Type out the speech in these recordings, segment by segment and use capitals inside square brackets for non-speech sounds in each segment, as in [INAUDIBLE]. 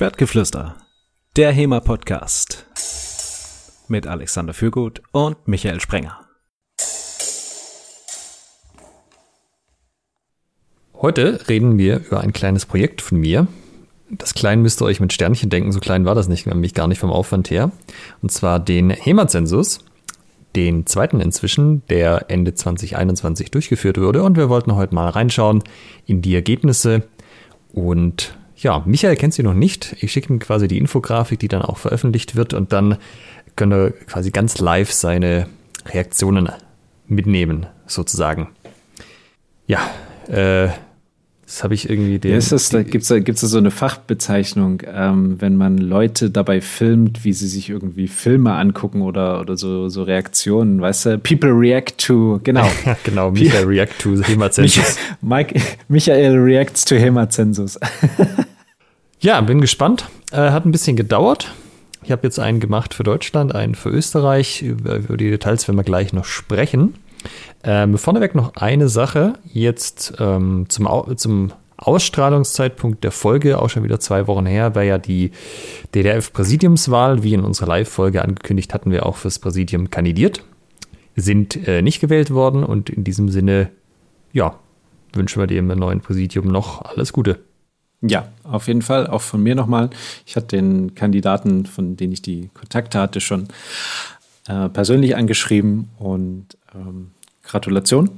Schwertgeflüster, der HEMA-Podcast mit Alexander Fürgut und Michael Sprenger. Heute reden wir über ein kleines Projekt von mir. Das klein müsst ihr euch mit Sternchen denken, so klein war das nicht, nämlich gar nicht vom Aufwand her. Und zwar den HEMA-Zensus, den zweiten inzwischen, der Ende 2021 durchgeführt wurde. Und wir wollten heute mal reinschauen in die Ergebnisse und ja, Michael kennt sie noch nicht. Ich schicke ihm quasi die Infografik, die dann auch veröffentlicht wird und dann können wir quasi ganz live seine Reaktionen mitnehmen, sozusagen. Ja, äh, das habe ich irgendwie den. Ja, ist das, da gibt es da, gibt's da so eine Fachbezeichnung, ähm, wenn man Leute dabei filmt, wie sie sich irgendwie Filme angucken oder, oder so, so Reaktionen, weißt du? People react to, genau. [LAUGHS] genau, Michael react to Hemazensus. Mike, Michael reacts to Hemazensus. [LAUGHS] ja, bin gespannt. Äh, hat ein bisschen gedauert. Ich habe jetzt einen gemacht für Deutschland, einen für Österreich. Über, über die Details werden wir gleich noch sprechen. Ähm, vorneweg noch eine Sache. Jetzt ähm, zum, zum Ausstrahlungszeitpunkt der Folge, auch schon wieder zwei Wochen her, wäre ja die DDF-Präsidiumswahl. Wie in unserer Live-Folge angekündigt, hatten wir auch fürs Präsidium kandidiert. Sind äh, nicht gewählt worden und in diesem Sinne, ja, wünschen wir dem neuen Präsidium noch alles Gute. Ja, auf jeden Fall. Auch von mir nochmal. Ich hatte den Kandidaten, von denen ich die Kontakte hatte, schon äh, persönlich angeschrieben und ähm, Gratulation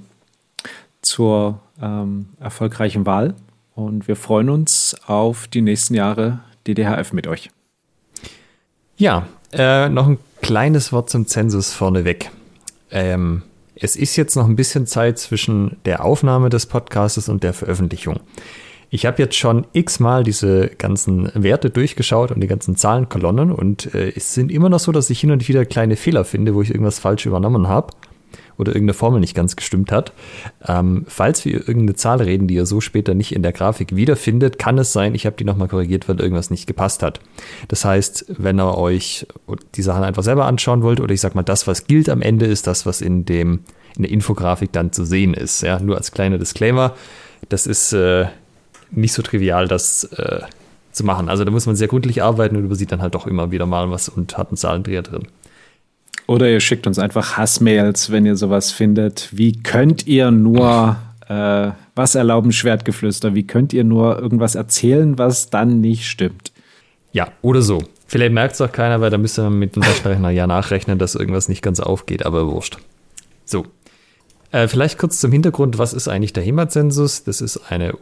zur ähm, erfolgreichen Wahl und wir freuen uns auf die nächsten Jahre DDHF mit euch. Ja, äh, noch ein kleines Wort zum Zensus vorneweg. Ähm, es ist jetzt noch ein bisschen Zeit zwischen der Aufnahme des Podcasts und der Veröffentlichung. Ich habe jetzt schon x-mal diese ganzen Werte durchgeschaut und die ganzen Zahlenkolonnen und äh, es sind immer noch so, dass ich hin und wieder kleine Fehler finde, wo ich irgendwas falsch übernommen habe oder irgendeine Formel nicht ganz gestimmt hat. Ähm, falls wir irgendeine Zahl reden, die ihr so später nicht in der Grafik wiederfindet, kann es sein, ich habe die nochmal korrigiert, weil irgendwas nicht gepasst hat. Das heißt, wenn ihr euch die Sachen einfach selber anschauen wollt, oder ich sag mal, das, was gilt am Ende, ist das, was in dem in der Infografik dann zu sehen ist. Ja, nur als kleiner Disclaimer, das ist äh, nicht so trivial, das äh, zu machen. Also da muss man sehr gründlich arbeiten und übersieht dann halt doch immer wieder mal was und hat einen Zahlendreher drin. Oder ihr schickt uns einfach Hassmails, wenn ihr sowas findet. Wie könnt ihr nur, äh, was erlauben Schwertgeflüster? Wie könnt ihr nur irgendwas erzählen, was dann nicht stimmt? Ja, oder so. Vielleicht merkt es auch keiner, weil da müsste man mit dem Taschenrechner ja nachrechnen, dass irgendwas nicht ganz aufgeht, aber wurscht. So. Äh, vielleicht kurz zum Hintergrund, was ist eigentlich der HEMA-Zensus? Das ist eine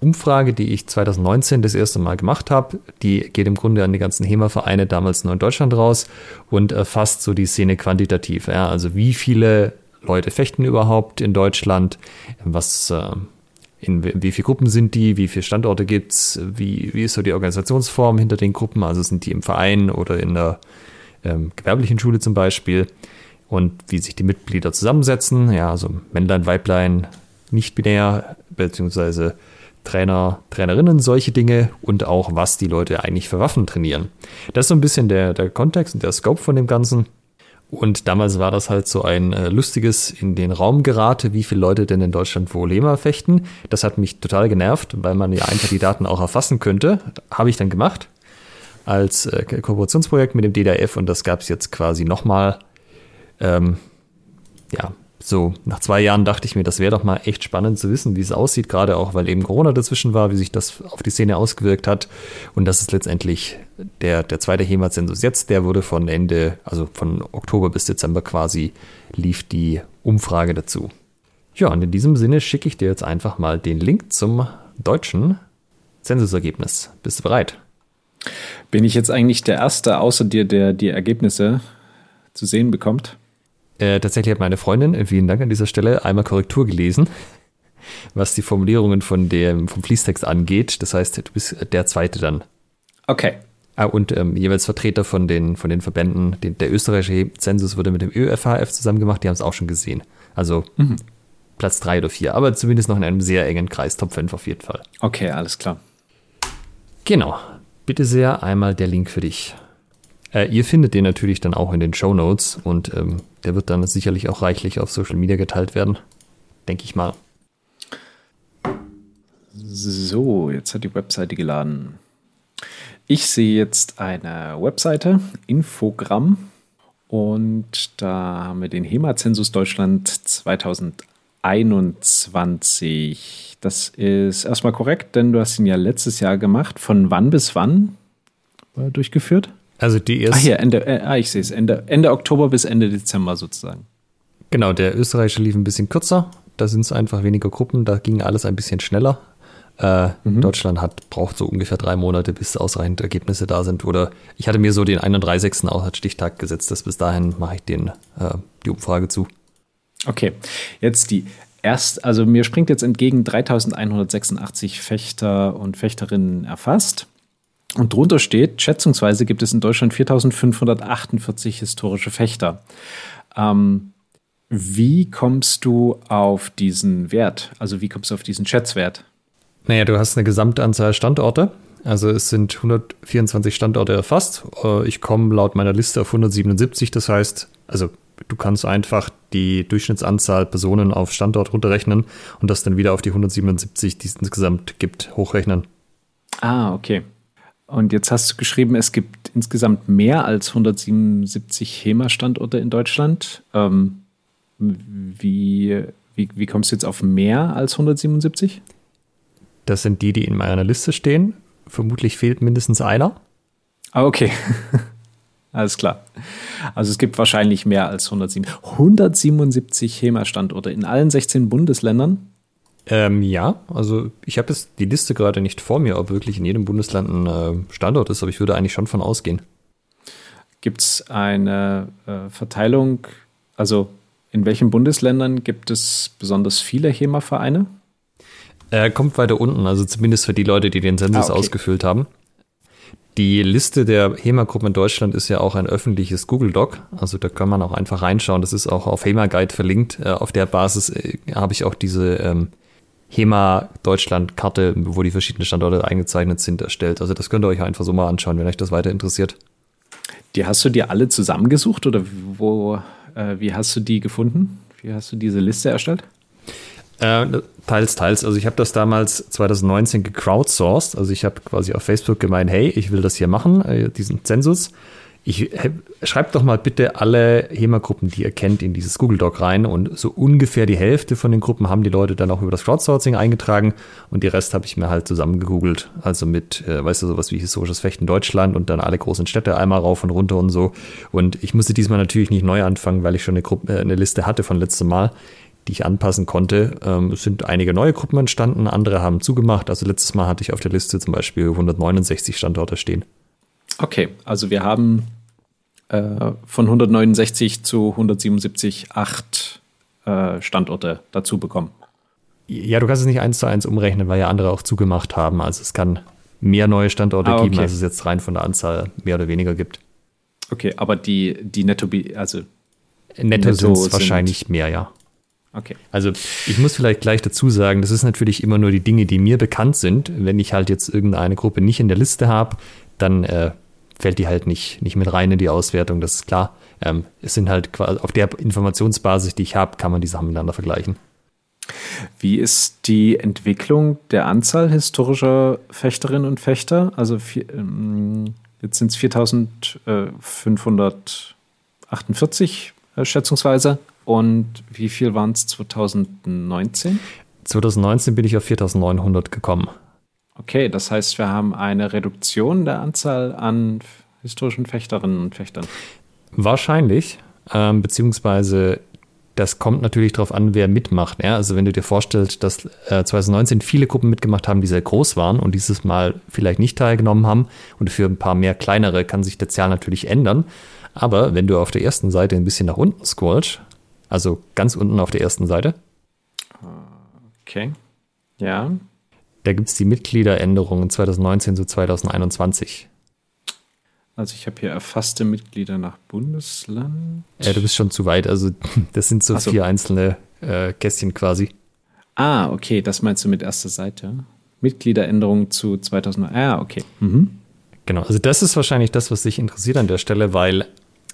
Umfrage, die ich 2019 das erste Mal gemacht habe. Die geht im Grunde an die ganzen HEMA-Vereine damals nur in Deutschland raus und erfasst so die Szene quantitativ. Ja, also wie viele Leute fechten überhaupt in Deutschland, was äh, in wie viele Gruppen sind die, wie viele Standorte gibt's, wie, wie ist so die Organisationsform hinter den Gruppen, also sind die im Verein oder in der ähm, gewerblichen Schule zum Beispiel? Und wie sich die Mitglieder zusammensetzen, ja, also Männlein, Weiblein, nicht binär, beziehungsweise Trainer, Trainerinnen, solche Dinge und auch, was die Leute eigentlich für Waffen trainieren. Das ist so ein bisschen der, der Kontext und der Scope von dem Ganzen. Und damals war das halt so ein äh, lustiges in den Raum gerate, wie viele Leute denn in Deutschland wohl HEMA fechten. Das hat mich total genervt, weil man ja einfach die Daten auch erfassen könnte. Habe ich dann gemacht als äh, Kooperationsprojekt mit dem DDF und das gab es jetzt quasi nochmal. Ähm, ja, so, nach zwei Jahren dachte ich mir, das wäre doch mal echt spannend zu wissen, wie es aussieht, gerade auch, weil eben Corona dazwischen war, wie sich das auf die Szene ausgewirkt hat. Und das ist letztendlich der, der zweite HEMA-Zensus jetzt, der wurde von Ende, also von Oktober bis Dezember quasi, lief die Umfrage dazu. Ja, und in diesem Sinne schicke ich dir jetzt einfach mal den Link zum deutschen Zensusergebnis. Bist du bereit? Bin ich jetzt eigentlich der Erste außer dir, der die Ergebnisse zu sehen bekommt? Äh, tatsächlich hat meine Freundin, äh, vielen Dank an dieser Stelle, einmal Korrektur gelesen, was die Formulierungen von dem, vom Fließtext angeht. Das heißt, du bist der Zweite dann. Okay. Ah, und ähm, jeweils Vertreter von den, von den Verbänden. Den, der österreichische Zensus wurde mit dem ÖFHF zusammen gemacht, die haben es auch schon gesehen. Also mhm. Platz 3 oder 4, aber zumindest noch in einem sehr engen Kreis, Top 5 auf jeden Fall. Okay, alles klar. Genau. Bitte sehr, einmal der Link für dich. Äh, ihr findet den natürlich dann auch in den Show Notes und ähm, der wird dann sicherlich auch reichlich auf Social Media geteilt werden. Denke ich mal. So, jetzt hat die Webseite geladen. Ich sehe jetzt eine Webseite, Infogramm, und da haben wir den HEMA-Zensus Deutschland 2021. Das ist erstmal korrekt, denn du hast ihn ja letztes Jahr gemacht. Von wann bis wann durchgeführt? Also die erste. Ah, hier, Ende, äh, ah, ich sehe es. Ende, Ende Oktober bis Ende Dezember sozusagen. Genau, der österreichische lief ein bisschen kürzer. Da sind es einfach weniger Gruppen, da ging alles ein bisschen schneller. Äh, mhm. Deutschland hat, braucht so ungefähr drei Monate, bis ausreichend Ergebnisse da sind. Oder ich hatte mir so den 31. auch als Stichtag gesetzt, dass bis dahin mache ich den, äh, die Umfrage zu. Okay, jetzt die erst, also mir springt jetzt entgegen 3186 Fechter und Fechterinnen erfasst. Und drunter steht, schätzungsweise gibt es in Deutschland 4548 historische Fechter. Ähm, wie kommst du auf diesen Wert? Also wie kommst du auf diesen Schätzwert? Naja, du hast eine Gesamtanzahl Standorte. Also es sind 124 Standorte erfasst. Äh, ich komme laut meiner Liste auf 177. Das heißt, also du kannst einfach die Durchschnittsanzahl Personen auf Standort runterrechnen und das dann wieder auf die 177, die es insgesamt gibt, hochrechnen. Ah, okay. Und jetzt hast du geschrieben, es gibt insgesamt mehr als 177 HEMA-Standorte in Deutschland. Ähm, wie, wie, wie kommst du jetzt auf mehr als 177? Das sind die, die in meiner Liste stehen. Vermutlich fehlt mindestens einer. Ah, okay. [LAUGHS] Alles klar. Also es gibt wahrscheinlich mehr als 107. 177 HEMA-Standorte in allen 16 Bundesländern. Ähm, ja, also ich habe jetzt die Liste gerade nicht vor mir, ob wirklich in jedem Bundesland ein äh, Standort ist, aber ich würde eigentlich schon von ausgehen. Gibt es eine äh, Verteilung, also in welchen Bundesländern gibt es besonders viele HEMA-Vereine? Er kommt weiter unten, also zumindest für die Leute, die den Zensus ah, okay. ausgefüllt haben. Die Liste der HEMA-Gruppen in Deutschland ist ja auch ein öffentliches Google-Doc. Also da kann man auch einfach reinschauen. Das ist auch auf HEMA Guide verlinkt. Äh, auf der Basis äh, habe ich auch diese ähm, HEMA Deutschland-Karte, wo die verschiedenen Standorte eingezeichnet sind, erstellt. Also das könnt ihr euch einfach so mal anschauen, wenn euch das weiter interessiert. Die hast du dir alle zusammengesucht oder wo, äh, wie hast du die gefunden? Wie hast du diese Liste erstellt? Äh, teils, teils. Also ich habe das damals 2019 gecrowdsourced. Also ich habe quasi auf Facebook gemeint, hey, ich will das hier machen, äh, diesen Zensus. Ich schreibt doch mal bitte alle HEMA-Gruppen, die ihr kennt, in dieses Google Doc rein und so ungefähr die Hälfte von den Gruppen haben die Leute dann auch über das Crowdsourcing eingetragen und die Rest habe ich mir halt zusammen gegoogelt. Also mit, äh, weißt du, sowas wie historisches Fechten Deutschland und dann alle großen Städte einmal rauf und runter und so. Und ich musste diesmal natürlich nicht neu anfangen, weil ich schon eine, Gruppe, äh, eine Liste hatte von letztem Mal die ich anpassen konnte. Ähm, es sind einige neue Gruppen entstanden, andere haben zugemacht. Also letztes Mal hatte ich auf der Liste zum Beispiel 169 Standorte stehen. Okay, also wir haben äh, von 169 zu 177 acht äh, Standorte dazu bekommen. Ja, du kannst es nicht eins zu eins umrechnen, weil ja andere auch zugemacht haben. Also es kann mehr neue Standorte ah, okay. geben, als es jetzt rein von der Anzahl mehr oder weniger gibt. Okay, aber die, die Netto, also Netto, Netto sind wahrscheinlich mehr, ja. Okay. Also ich muss vielleicht gleich dazu sagen, das ist natürlich immer nur die Dinge, die mir bekannt sind. Wenn ich halt jetzt irgendeine Gruppe nicht in der Liste habe, dann äh, fällt die halt nicht, nicht mit rein in die Auswertung, das ist klar. Ähm, es sind halt quasi auf der Informationsbasis, die ich habe, kann man die Sachen miteinander vergleichen. Wie ist die Entwicklung der Anzahl historischer Fechterinnen und Fechter? Also vier, ähm, jetzt sind es 4548 äh, schätzungsweise und wie viel waren es 2019? 2019 bin ich auf 4900 gekommen. Okay, das heißt, wir haben eine Reduktion der Anzahl an historischen Fechterinnen und Fechtern. Wahrscheinlich, ähm, beziehungsweise das kommt natürlich darauf an, wer mitmacht. Ja? Also wenn du dir vorstellst, dass äh, 2019 viele Gruppen mitgemacht haben, die sehr groß waren und dieses Mal vielleicht nicht teilgenommen haben und für ein paar mehr kleinere kann sich der Zahl natürlich ändern. Aber wenn du auf der ersten Seite ein bisschen nach unten scrollst, also ganz unten auf der ersten Seite. Okay. Ja. Da gibt es die Mitgliederänderungen 2019 zu 2021. Also ich habe hier erfasste Mitglieder nach Bundesland. Ja, du bist schon zu weit. Also [LAUGHS] das sind so, so. vier einzelne äh, Kästchen quasi. Ah, okay, das meinst du mit erster Seite. Mitgliederänderungen zu 2000. Ah, okay. Mhm. Genau, also das ist wahrscheinlich das, was dich interessiert an der Stelle, weil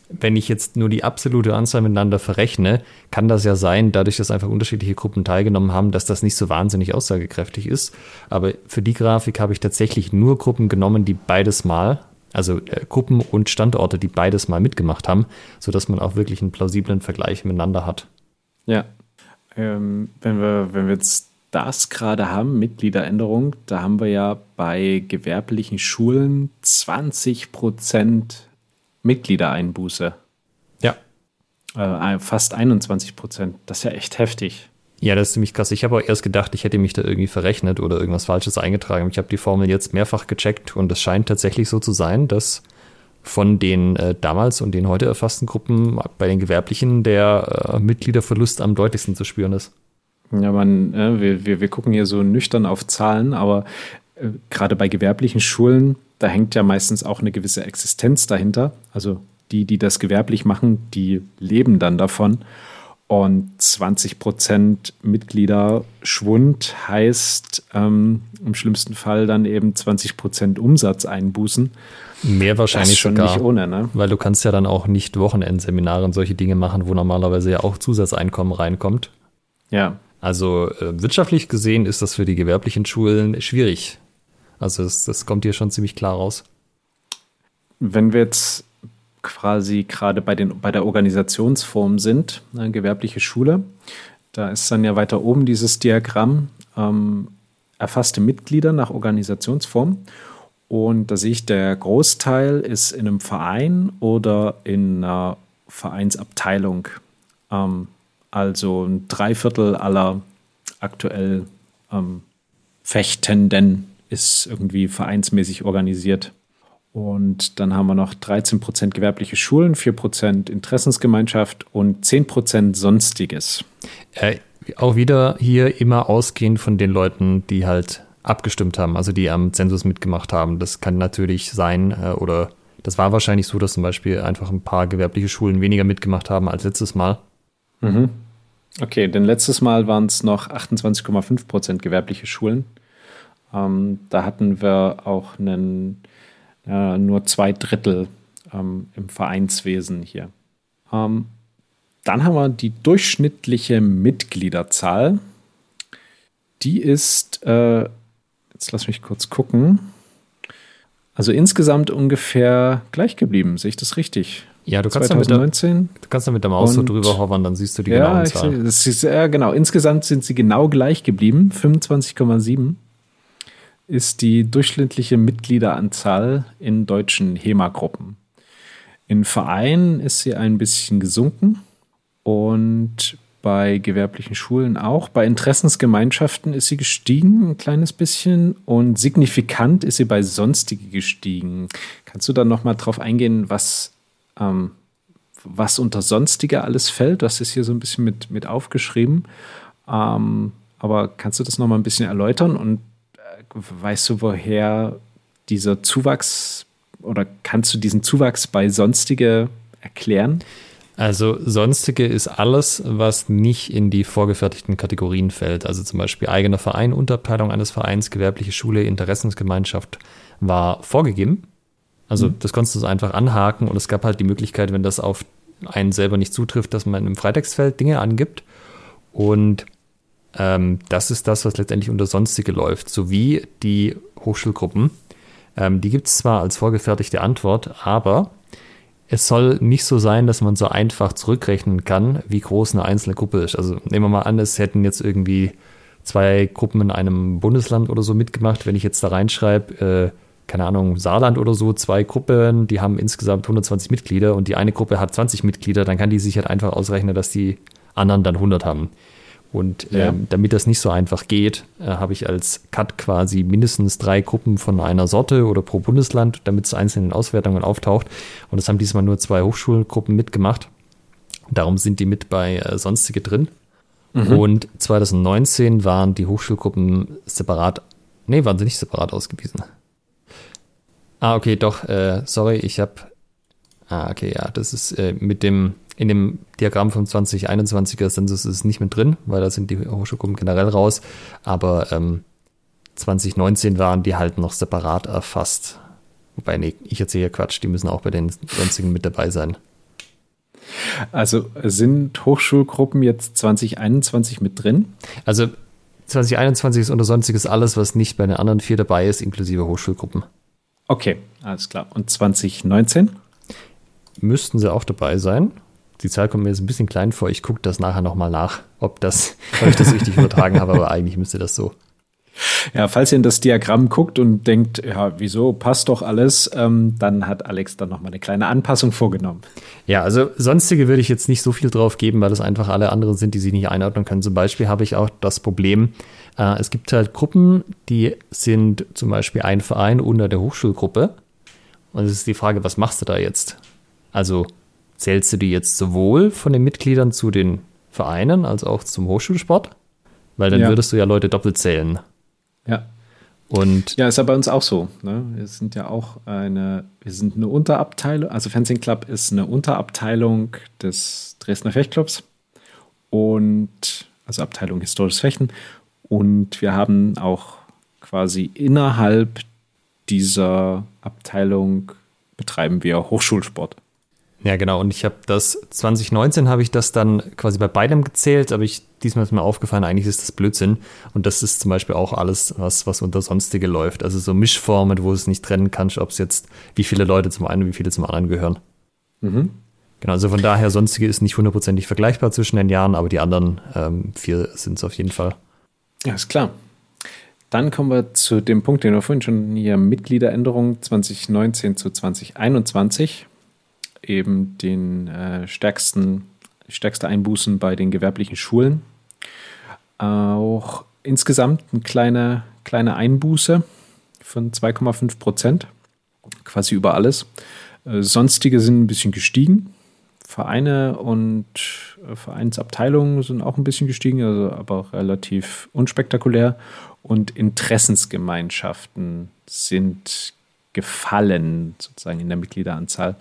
wenn ich jetzt nur die absolute Anzahl miteinander verrechne, kann das ja sein, dadurch, dass einfach unterschiedliche Gruppen teilgenommen haben, dass das nicht so wahnsinnig aussagekräftig ist. Aber für die Grafik habe ich tatsächlich nur Gruppen genommen, die beides mal, also äh, Gruppen und Standorte, die beides mal mitgemacht haben, sodass man auch wirklich einen plausiblen Vergleich miteinander hat. Ja. Ähm, wenn, wir, wenn wir jetzt das gerade haben, Mitgliederänderung, da haben wir ja bei gewerblichen Schulen 20 Prozent Mitgliedereinbuße. Ja. Äh, fast 21 Prozent. Das ist ja echt heftig. Ja, das ist ziemlich krass. Ich habe auch erst gedacht, ich hätte mich da irgendwie verrechnet oder irgendwas Falsches eingetragen. Ich habe die Formel jetzt mehrfach gecheckt und es scheint tatsächlich so zu sein, dass von den äh, damals und den heute erfassten Gruppen bei den Gewerblichen der äh, Mitgliederverlust am deutlichsten zu spüren ist. Ja, man, äh, wir, wir, wir gucken hier so nüchtern auf Zahlen, aber äh, gerade bei gewerblichen Schulen, da hängt ja meistens auch eine gewisse Existenz dahinter. Also die, die das gewerblich machen, die leben dann davon. Und 20 Prozent Mitgliederschwund heißt ähm, im schlimmsten Fall dann eben 20 Prozent Umsatzeinbußen. Mehr wahrscheinlich schon sogar, nicht ohne, ne? Weil du kannst ja dann auch nicht Wochenendseminare und solche Dinge machen, wo normalerweise ja auch Zusatzeinkommen reinkommt. Ja. Also äh, wirtschaftlich gesehen ist das für die gewerblichen Schulen schwierig. Also das, das kommt hier schon ziemlich klar raus. Wenn wir jetzt quasi gerade bei, bei der Organisationsform sind, eine gewerbliche Schule, da ist dann ja weiter oben dieses Diagramm ähm, erfasste Mitglieder nach Organisationsform. Und da sehe ich, der Großteil ist in einem Verein oder in einer Vereinsabteilung. Ähm, also ein Dreiviertel aller aktuell ähm, Fechtenden ist irgendwie vereinsmäßig organisiert. Und dann haben wir noch 13 Prozent gewerbliche Schulen, 4 Prozent Interessensgemeinschaft und 10 Prozent Sonstiges. Äh, auch wieder hier immer ausgehend von den Leuten, die halt abgestimmt haben, also die am Zensus mitgemacht haben. Das kann natürlich sein äh, oder das war wahrscheinlich so, dass zum Beispiel einfach ein paar gewerbliche Schulen weniger mitgemacht haben als letztes Mal. Mhm. Okay, denn letztes Mal waren es noch 28,5 Prozent gewerbliche Schulen. Ähm, da hatten wir auch einen, äh, nur zwei Drittel ähm, im Vereinswesen hier. Ähm, dann haben wir die durchschnittliche Mitgliederzahl. Die ist, äh, jetzt lass mich kurz gucken, also insgesamt ungefähr gleich geblieben. Sehe ich das richtig? Ja, du kannst, 2019. Da mit, du kannst da mit der Maus so drüber hovern, dann siehst du die ja, genauen Zahlen. ja, genau. Insgesamt sind sie genau gleich geblieben. 25,7 ist die durchschnittliche Mitgliederanzahl in deutschen HEMA-Gruppen. In Vereinen ist sie ein bisschen gesunken und bei gewerblichen Schulen auch. Bei Interessensgemeinschaften ist sie gestiegen, ein kleines bisschen. Und signifikant ist sie bei Sonstige gestiegen. Kannst du da nochmal drauf eingehen, was ähm, was unter Sonstige alles fällt. Das ist hier so ein bisschen mit, mit aufgeschrieben. Ähm, aber kannst du das noch mal ein bisschen erläutern und weißt du, woher dieser Zuwachs oder kannst du diesen Zuwachs bei Sonstige erklären? Also Sonstige ist alles, was nicht in die vorgefertigten Kategorien fällt. Also zum Beispiel eigener Verein, Unterteilung eines Vereins, gewerbliche Schule, Interessensgemeinschaft war vorgegeben. Also mhm. das konntest du so einfach anhaken und es gab halt die Möglichkeit, wenn das auf einen selber nicht zutrifft, dass man im Freitextfeld Dinge angibt. Und ähm, das ist das, was letztendlich unter Sonstige läuft, sowie die Hochschulgruppen. Ähm, die gibt es zwar als vorgefertigte Antwort, aber es soll nicht so sein, dass man so einfach zurückrechnen kann, wie groß eine einzelne Gruppe ist. Also nehmen wir mal an, es hätten jetzt irgendwie zwei Gruppen in einem Bundesland oder so mitgemacht. Wenn ich jetzt da reinschreibe, äh, keine Ahnung, Saarland oder so, zwei Gruppen, die haben insgesamt 120 Mitglieder und die eine Gruppe hat 20 Mitglieder, dann kann die sich halt einfach ausrechnen, dass die anderen dann 100 haben. Und ja. ähm, damit das nicht so einfach geht, äh, habe ich als Cut quasi mindestens drei Gruppen von einer Sorte oder pro Bundesland, damit es einzeln in Auswertungen auftaucht. Und das haben diesmal nur zwei Hochschulgruppen mitgemacht. Darum sind die mit bei äh, Sonstige drin. Mhm. Und 2019 waren die Hochschulgruppen separat, nee, waren sie nicht separat ausgewiesen. Ah, okay, doch, äh, sorry, ich habe. Ah, okay, ja, das ist äh, mit dem, in dem Diagramm vom 2021er Census ist es nicht mit drin, weil da sind die Hochschulgruppen generell raus. Aber ähm, 2019 waren die halt noch separat erfasst. Wobei, nee, ich erzähle ja Quatsch, die müssen auch bei den sonstigen mit dabei sein. Also sind Hochschulgruppen jetzt 2021 mit drin? Also 2021 ist unter Sonstiges alles, was nicht bei den anderen vier dabei ist, inklusive Hochschulgruppen. Okay, alles klar. Und 2019? Müssten sie auch dabei sein. Die Zahl kommt mir jetzt ein bisschen klein vor. Ich gucke das nachher nochmal nach, ob, das, [LAUGHS] ob ich das richtig übertragen habe, aber eigentlich müsste das so ja, falls ihr in das Diagramm guckt und denkt, ja, wieso, passt doch alles, ähm, dann hat Alex dann nochmal eine kleine Anpassung vorgenommen. Ja, also sonstige würde ich jetzt nicht so viel drauf geben, weil das einfach alle anderen sind, die sich nicht einordnen können. Zum Beispiel habe ich auch das Problem, äh, es gibt halt Gruppen, die sind zum Beispiel ein Verein unter der Hochschulgruppe. Und es ist die Frage, was machst du da jetzt? Also zählst du die jetzt sowohl von den Mitgliedern zu den Vereinen als auch zum Hochschulsport? Weil dann ja. würdest du ja Leute doppelt zählen. Ja. Und ja, ist ja bei uns auch so. Ne? Wir sind ja auch eine, wir sind eine Unterabteilung, also Fencing Club ist eine Unterabteilung des Dresdner Fechtclubs und also Abteilung Historisches Fechten. Und wir haben auch quasi innerhalb dieser Abteilung betreiben wir Hochschulsport. Ja, genau. Und ich habe das 2019 habe ich das dann quasi bei beidem gezählt, aber ich diesmal ist mir aufgefallen, eigentlich ist das Blödsinn. Und das ist zum Beispiel auch alles, was, was unter Sonstige läuft. Also so Mischformen, wo es nicht trennen kannst, ob es jetzt, wie viele Leute zum einen, wie viele zum anderen gehören. Mhm. Genau, also von daher, Sonstige ist nicht hundertprozentig vergleichbar zwischen den Jahren, aber die anderen ähm, vier sind es auf jeden Fall. Ja, ist klar. Dann kommen wir zu dem Punkt, den wir vorhin schon hier Mitgliederänderung 2019 zu 2021 eben den äh, stärksten, stärkste Einbußen bei den gewerblichen Schulen. Auch insgesamt eine kleine, kleine Einbuße von 2,5 Prozent, quasi über alles. Äh, sonstige sind ein bisschen gestiegen. Vereine und äh, Vereinsabteilungen sind auch ein bisschen gestiegen, also aber relativ unspektakulär. Und Interessensgemeinschaften sind gefallen, sozusagen in der Mitgliederanzahl.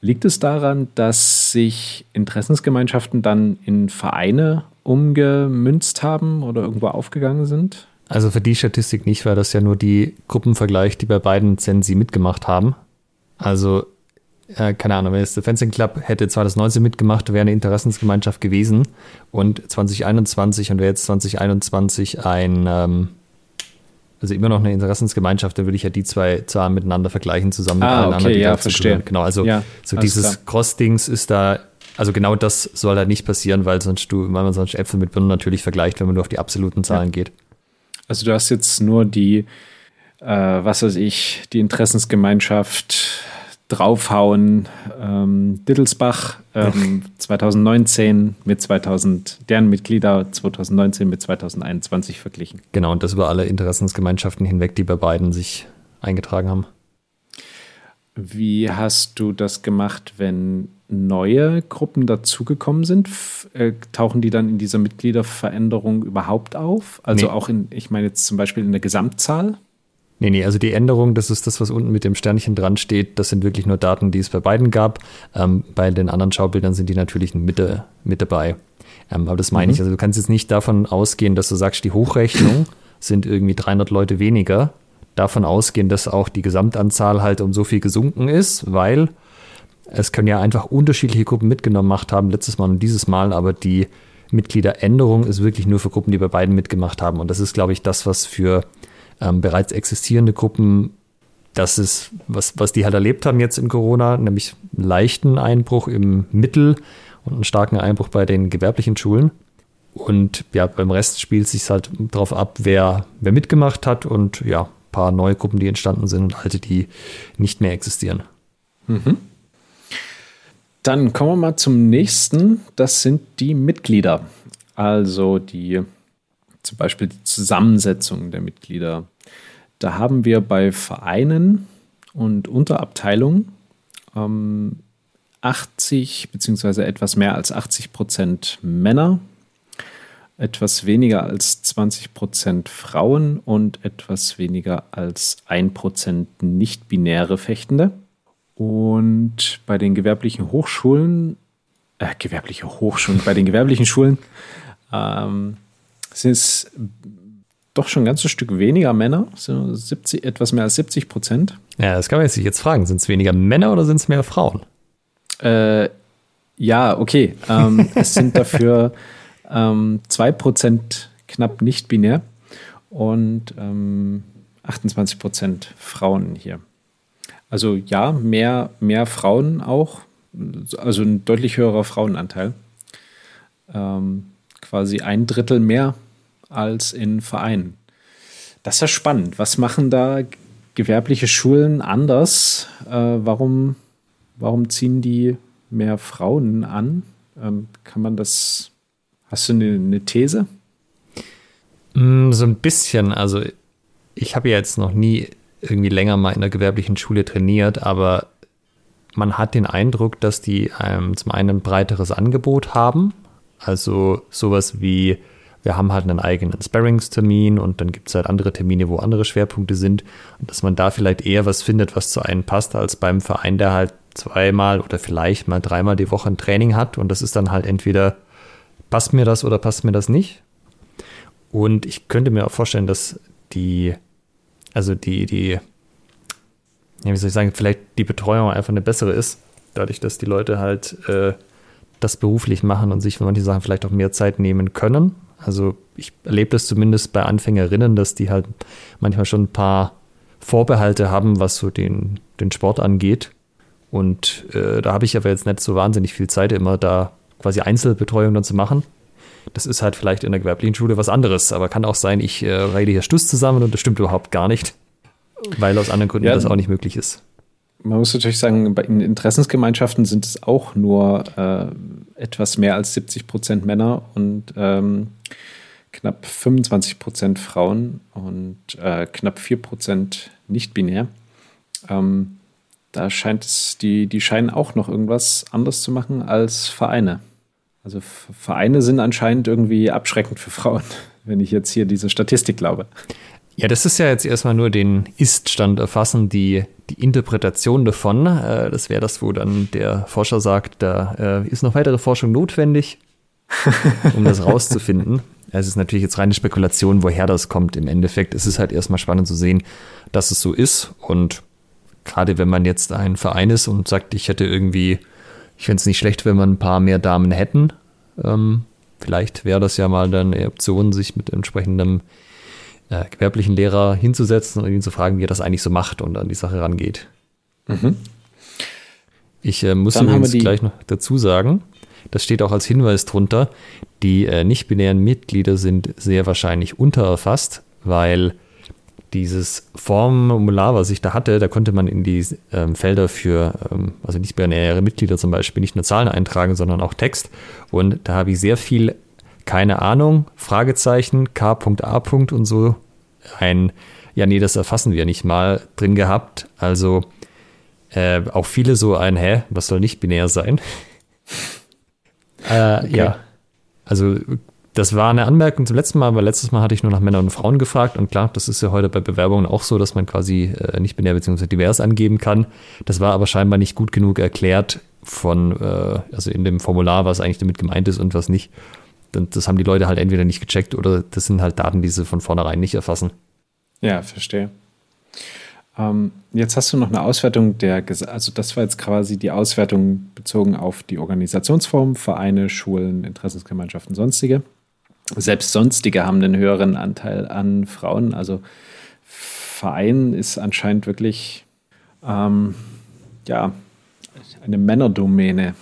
Liegt es daran, dass sich Interessensgemeinschaften dann in Vereine umgemünzt haben oder irgendwo aufgegangen sind? Also für die Statistik nicht, weil das ja nur die Gruppen vergleicht, die bei beiden Zensi mitgemacht haben. Also, äh, keine Ahnung, wenn jetzt der Fencing Club hätte 2019 mitgemacht, wäre eine Interessensgemeinschaft gewesen und 2021 und wäre jetzt 2021 ein ähm, also immer noch eine Interessensgemeinschaft, dann würde ich ja die zwei Zahlen miteinander vergleichen, zusammen mit ah, allen okay, anderen, die ja, verstehe. Genau, also ja, so dieses Cross-Dings ist da, also genau das soll da nicht passieren, weil sonst du, weil man sonst Äpfel mit Birnen natürlich vergleicht, wenn man nur auf die absoluten Zahlen ja. geht. Also du hast jetzt nur die, äh, was weiß ich, die Interessensgemeinschaft draufhauen. Ähm, Dittelsbach ähm, 2019 mit 2000, deren Mitglieder 2019 mit 2021 verglichen. Genau, und das über alle Interessensgemeinschaften hinweg, die bei beiden sich eingetragen haben. Wie hast du das gemacht, wenn neue Gruppen dazugekommen sind? Äh, tauchen die dann in dieser Mitgliederveränderung überhaupt auf? Also nee. auch in, ich meine jetzt zum Beispiel in der Gesamtzahl? Nee, nee, also die Änderung, das ist das, was unten mit dem Sternchen dran steht, das sind wirklich nur Daten, die es bei beiden gab. Ähm, bei den anderen Schaubildern sind die natürlich mit, mit dabei. Ähm, aber das meine mhm. ich, also du kannst jetzt nicht davon ausgehen, dass du sagst, die Hochrechnung [CLEARS THROAT] sind irgendwie 300 Leute weniger. Davon ausgehen, dass auch die Gesamtanzahl halt um so viel gesunken ist, weil es können ja einfach unterschiedliche Gruppen mitgenommen gemacht haben, letztes Mal und dieses Mal, aber die Mitgliederänderung ist wirklich nur für Gruppen, die bei beiden mitgemacht haben. Und das ist, glaube ich, das, was für ähm, bereits existierende Gruppen, das ist, was, was die halt erlebt haben jetzt in Corona, nämlich einen leichten Einbruch im Mittel und einen starken Einbruch bei den gewerblichen Schulen. Und ja, beim Rest spielt es sich halt darauf ab, wer, wer mitgemacht hat und ja, ein paar neue Gruppen, die entstanden sind und alte, die nicht mehr existieren. Mhm. Dann kommen wir mal zum nächsten. Das sind die Mitglieder. Also die zum Beispiel die Zusammensetzung der Mitglieder. Da haben wir bei Vereinen und Unterabteilungen ähm, 80 beziehungsweise etwas mehr als 80 Prozent Männer, etwas weniger als 20 Prozent Frauen und etwas weniger als 1 Prozent nicht-binäre Fechtende. Und bei den gewerblichen Hochschulen, äh, gewerbliche Hochschulen, bei den gewerblichen Schulen ähm, sind es doch schon ein ganzes Stück weniger Männer, so 70, etwas mehr als 70 Prozent. Ja, das kann man sich jetzt fragen. Sind es weniger Männer oder sind es mehr Frauen? Äh, Ja, okay. Ähm, [LAUGHS] es sind dafür ähm, 2% knapp nicht binär und ähm, 28% Frauen hier. Also ja, mehr, mehr Frauen auch, also ein deutlich höherer Frauenanteil. Ähm, quasi ein Drittel mehr als in Vereinen. Das ist ja spannend. Was machen da gewerbliche Schulen anders? Äh, warum, warum ziehen die mehr Frauen an? Ähm, kann man das, hast du eine, eine These? Mm, so ein bisschen. Also ich habe ja jetzt noch nie irgendwie länger mal in der gewerblichen Schule trainiert, aber man hat den Eindruck, dass die ähm, zum einen ein breiteres Angebot haben. Also sowas wie, wir haben halt einen eigenen Sparringstermin und dann gibt es halt andere Termine, wo andere Schwerpunkte sind. Und dass man da vielleicht eher was findet, was zu einem passt, als beim Verein, der halt zweimal oder vielleicht mal dreimal die Woche ein Training hat. Und das ist dann halt entweder passt mir das oder passt mir das nicht. Und ich könnte mir auch vorstellen, dass die, also die, die, ja, wie soll ich sagen, vielleicht die Betreuung einfach eine bessere ist, dadurch, dass die Leute halt äh, das beruflich machen und sich für manche Sachen vielleicht auch mehr Zeit nehmen können. Also ich erlebe das zumindest bei Anfängerinnen, dass die halt manchmal schon ein paar Vorbehalte haben, was so den, den Sport angeht. Und äh, da habe ich aber jetzt nicht so wahnsinnig viel Zeit, immer da quasi Einzelbetreuung dann zu machen. Das ist halt vielleicht in der gewerblichen Schule was anderes, aber kann auch sein, ich äh, rede hier Stuss zusammen und das stimmt überhaupt gar nicht, weil aus anderen Gründen ja, das auch nicht möglich ist. Man muss natürlich sagen, in Interessensgemeinschaften sind es auch nur äh, etwas mehr als 70 Prozent Männer und ähm, knapp 25 Prozent Frauen und äh, knapp 4 Prozent nicht binär. Ähm, da scheint es, die, die scheinen auch noch irgendwas anders zu machen als Vereine. Also Vereine sind anscheinend irgendwie abschreckend für Frauen, [LAUGHS] wenn ich jetzt hier diese Statistik glaube. Ja, das ist ja jetzt erstmal nur den Ist-Stand erfassen, die, die Interpretation davon. Äh, das wäre das, wo dann der Forscher sagt, da äh, ist noch weitere Forschung notwendig, um das [LAUGHS] rauszufinden. Es ist natürlich jetzt reine Spekulation, woher das kommt. Im Endeffekt ist es halt erstmal spannend zu sehen, dass es so ist. Und gerade wenn man jetzt ein Verein ist und sagt, ich hätte irgendwie ich fände es nicht schlecht, wenn wir ein paar mehr Damen hätten. Ähm, vielleicht wäre das ja mal dann eine Option, sich mit entsprechendem äh, gewerblichen Lehrer hinzusetzen und ihn zu fragen, wie er das eigentlich so macht und an die Sache rangeht. Mhm. Ich äh, muss dann übrigens gleich noch dazu sagen, das steht auch als Hinweis drunter, die äh, nicht-binären Mitglieder sind sehr wahrscheinlich untererfasst, weil dieses Formular, was ich da hatte, da konnte man in die ähm, Felder für, ähm, also nicht binäre Mitglieder zum Beispiel, nicht nur Zahlen eintragen, sondern auch Text. Und da habe ich sehr viel keine Ahnung, Fragezeichen, K.A. und so ein, ja, nee, das erfassen wir nicht mal drin gehabt. Also äh, auch viele so ein, hä, was soll nicht binär sein? [LAUGHS] äh, okay. Ja, also das war eine Anmerkung zum letzten Mal, weil letztes Mal hatte ich nur nach Männern und Frauen gefragt und klar, das ist ja heute bei Bewerbungen auch so, dass man quasi äh, nicht binär bzw. divers angeben kann. Das war aber scheinbar nicht gut genug erklärt von, äh, also in dem Formular, was eigentlich damit gemeint ist und was nicht. Das haben die Leute halt entweder nicht gecheckt oder das sind halt Daten, die sie von vornherein nicht erfassen. Ja, verstehe. Ähm, jetzt hast du noch eine Auswertung der, also das war jetzt quasi die Auswertung bezogen auf die Organisationsform, Vereine, Schulen, Interessensgemeinschaften, sonstige. Selbst sonstige haben einen höheren Anteil an Frauen. Also Verein ist anscheinend wirklich ähm, ja, eine Männerdomäne.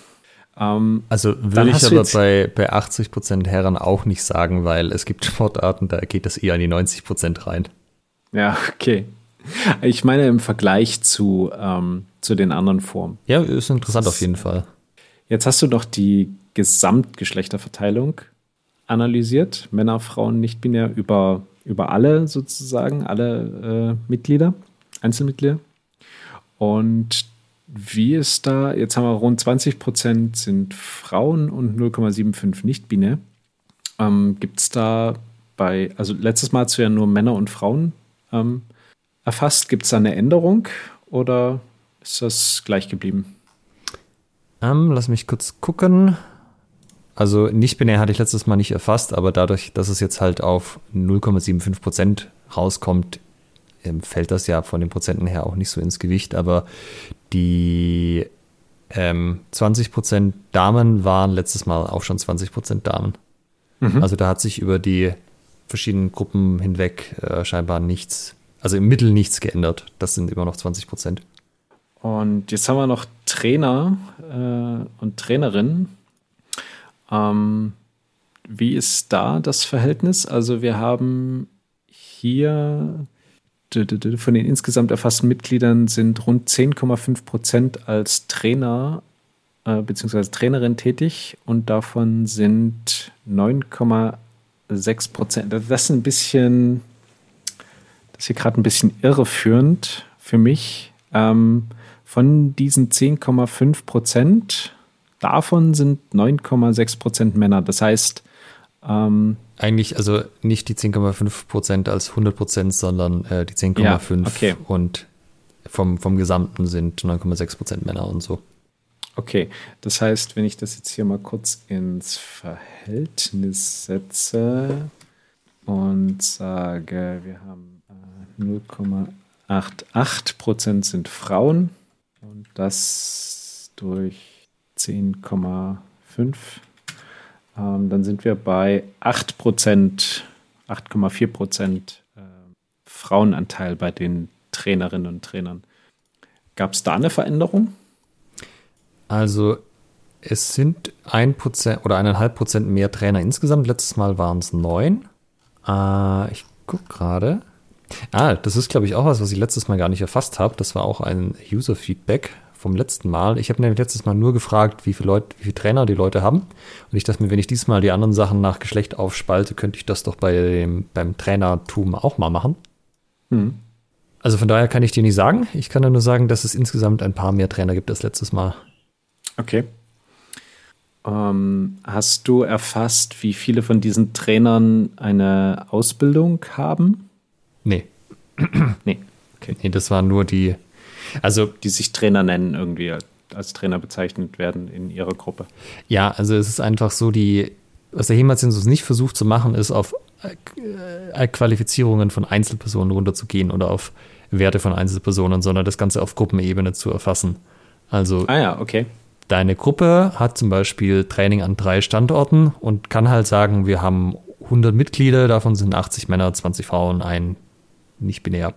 Ähm, also würde ich aber bei, bei 80 Prozent Herren auch nicht sagen, weil es gibt [LAUGHS] Sportarten, da geht das eher an die 90 Prozent rein. Ja, okay. Ich meine im Vergleich zu, ähm, zu den anderen Formen. Ja, ist interessant das, auf jeden Fall. Jetzt hast du noch die Gesamtgeschlechterverteilung analysiert, Männer, Frauen, nicht binär, über, über alle sozusagen, alle äh, Mitglieder, Einzelmitglieder. Und wie ist da, jetzt haben wir rund 20 Prozent sind Frauen und 0,75 nicht binär. Ähm, Gibt es da bei, also letztes Mal hast du ja nur Männer und Frauen ähm, erfasst. Gibt es da eine Änderung oder ist das gleich geblieben? Ähm, lass mich kurz gucken. Also nicht-binär hatte ich letztes Mal nicht erfasst, aber dadurch, dass es jetzt halt auf 0,75 Prozent rauskommt, fällt das ja von den Prozenten her auch nicht so ins Gewicht. Aber die ähm, 20% Damen waren letztes Mal auch schon 20% Damen. Mhm. Also da hat sich über die verschiedenen Gruppen hinweg äh, scheinbar nichts, also im Mittel nichts geändert. Das sind immer noch 20%. Und jetzt haben wir noch Trainer äh, und Trainerinnen. Ähm, wie ist da das Verhältnis? Also wir haben hier von den insgesamt erfassten Mitgliedern sind rund 10,5 Prozent als Trainer äh, bzw. Trainerin tätig und davon sind 9,6 Prozent. Das ist ein bisschen, das ist hier gerade ein bisschen irreführend für mich. Ähm, von diesen 10,5 Prozent, davon sind 9,6 Prozent Männer. Das heißt, ähm, eigentlich also nicht die 10,5 Prozent als 100 Prozent, sondern äh, die 10,5 ja, okay. und vom, vom Gesamten sind 9,6 Prozent Männer und so. Okay, das heißt, wenn ich das jetzt hier mal kurz ins Verhältnis setze und sage, wir haben äh, 0,88 Prozent sind Frauen und das durch 10,5 ähm, dann sind wir bei 8 Prozent, 8,4 Prozent äh, Frauenanteil bei den Trainerinnen und Trainern. Gab es da eine Veränderung? Also es sind ein Prozent oder eineinhalb Prozent mehr Trainer insgesamt. Letztes Mal waren es neun. Äh, ich gucke gerade. Ah, das ist, glaube ich, auch was, was ich letztes Mal gar nicht erfasst habe. Das war auch ein User-Feedback vom letzten Mal. Ich habe nämlich letztes Mal nur gefragt, wie viele Leute, wie viele Trainer die Leute haben. Und ich dachte mir, wenn ich diesmal die anderen Sachen nach Geschlecht aufspalte, könnte ich das doch bei dem, beim Trainertum auch mal machen. Mhm. Also von daher kann ich dir nicht sagen. Ich kann nur sagen, dass es insgesamt ein paar mehr Trainer gibt als letztes Mal. Okay. Ähm, hast du erfasst, wie viele von diesen Trainern eine Ausbildung haben? Nee. nee. Okay. Nee, das waren nur die also, die sich Trainer nennen, irgendwie als Trainer bezeichnet werden in ihrer Gruppe. Ja, also es ist einfach so, die, was der HEMA-Zensus nicht versucht zu machen, ist auf äh, Qualifizierungen von Einzelpersonen runterzugehen oder auf Werte von Einzelpersonen, sondern das Ganze auf Gruppenebene zu erfassen. Also ah ja, okay. Deine Gruppe hat zum Beispiel Training an drei Standorten und kann halt sagen, wir haben 100 Mitglieder, davon sind 80 Männer, 20 Frauen, ein nicht binär.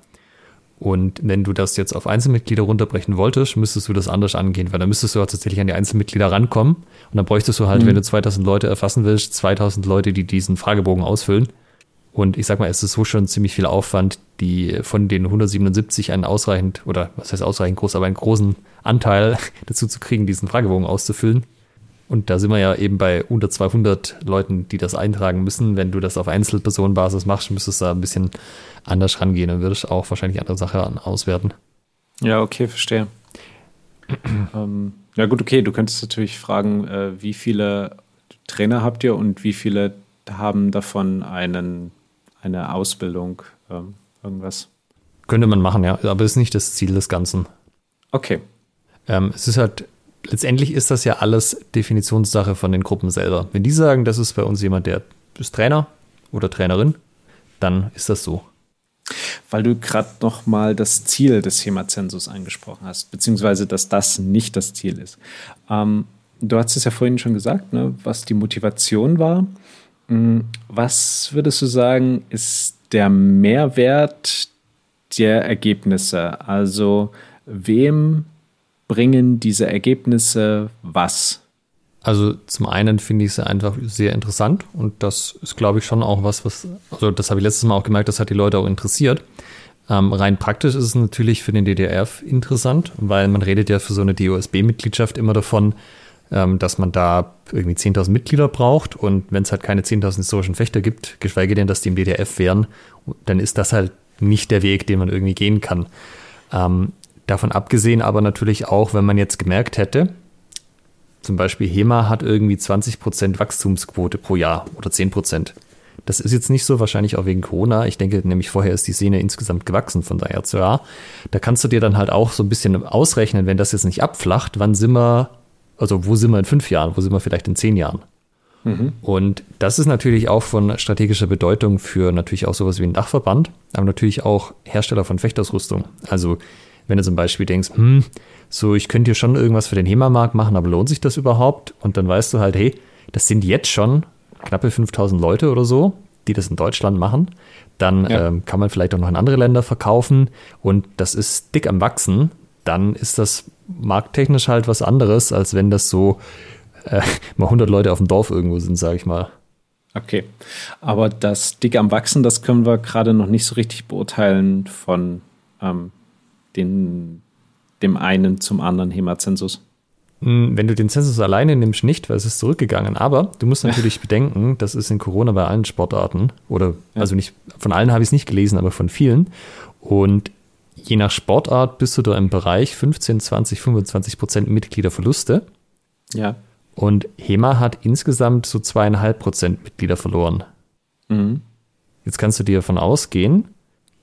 Und wenn du das jetzt auf Einzelmitglieder runterbrechen wolltest, müsstest du das anders angehen, weil dann müsstest du tatsächlich an die Einzelmitglieder rankommen. Und dann bräuchtest du halt, mhm. wenn du 2000 Leute erfassen willst, 2000 Leute, die diesen Fragebogen ausfüllen. Und ich sag mal, es ist so schon ziemlich viel Aufwand, die von den 177 einen ausreichend, oder was heißt ausreichend groß, aber einen großen Anteil [LAUGHS] dazu zu kriegen, diesen Fragebogen auszufüllen. Und da sind wir ja eben bei unter 200 Leuten, die das eintragen müssen. Wenn du das auf Einzelpersonenbasis machst, müsstest du da ein bisschen anders rangehen und würdest auch wahrscheinlich andere Sachen auswerten. Ja, okay, verstehe. [CLEARS THROAT] ähm, ja, gut, okay. Du könntest natürlich fragen, äh, wie viele Trainer habt ihr und wie viele haben davon einen, eine Ausbildung, ähm, irgendwas? Könnte man machen, ja, aber ist nicht das Ziel des Ganzen. Okay. Ähm, es ist halt letztendlich ist das ja alles Definitionssache von den Gruppen selber. Wenn die sagen, das ist bei uns jemand, der ist Trainer oder Trainerin, dann ist das so. Weil du gerade noch mal das Ziel des Hemazensus angesprochen hast, beziehungsweise dass das nicht das Ziel ist. Ähm, du hast es ja vorhin schon gesagt, ne, was die Motivation war. Hm, was würdest du sagen, ist der Mehrwert der Ergebnisse? Also wem bringen diese Ergebnisse was? Also zum einen finde ich sie einfach sehr interessant und das ist, glaube ich, schon auch was, was, also das habe ich letztes Mal auch gemerkt, das hat die Leute auch interessiert. Ähm, rein praktisch ist es natürlich für den DDRF interessant, weil man redet ja für so eine DOSB-Mitgliedschaft immer davon, ähm, dass man da irgendwie 10.000 Mitglieder braucht und wenn es halt keine 10.000 historischen Fechter gibt, geschweige denn, dass die im DDRF wären, dann ist das halt nicht der Weg, den man irgendwie gehen kann. Ähm, Davon abgesehen aber natürlich auch, wenn man jetzt gemerkt hätte, zum Beispiel HEMA hat irgendwie 20% Wachstumsquote pro Jahr oder 10%. Das ist jetzt nicht so, wahrscheinlich auch wegen Corona. Ich denke nämlich, vorher ist die Szene insgesamt gewachsen von daher zu Jahr. Da kannst du dir dann halt auch so ein bisschen ausrechnen, wenn das jetzt nicht abflacht, wann sind wir, also wo sind wir in fünf Jahren, wo sind wir vielleicht in zehn Jahren. Mhm. Und das ist natürlich auch von strategischer Bedeutung für natürlich auch sowas wie einen Dachverband, aber natürlich auch Hersteller von Fechtausrüstung. Also wenn du zum Beispiel denkst, hm, so, ich könnte hier schon irgendwas für den HEMA-Markt machen, aber lohnt sich das überhaupt? Und dann weißt du halt, hey, das sind jetzt schon knappe 5000 Leute oder so, die das in Deutschland machen. Dann ja. ähm, kann man vielleicht auch noch in andere Länder verkaufen und das ist dick am Wachsen. Dann ist das markttechnisch halt was anderes, als wenn das so äh, [LAUGHS] mal 100 Leute auf dem Dorf irgendwo sind, sage ich mal. Okay, aber das dick am Wachsen, das können wir gerade noch nicht so richtig beurteilen von ähm, den, dem einen zum anderen HEMA-Zensus. Hm, wenn du den Zensus alleine nimmst, nicht, weil es ist zurückgegangen. Aber du musst natürlich [LAUGHS] bedenken, das ist in Corona bei allen Sportarten oder ja. also nicht von allen habe ich es nicht gelesen, aber von vielen. Und je nach Sportart bist du da im Bereich 15, 20, 25 Prozent Mitgliederverluste. Ja. Und HEMA hat insgesamt so zweieinhalb Prozent Mitglieder verloren. Mhm. Jetzt kannst du dir davon ausgehen,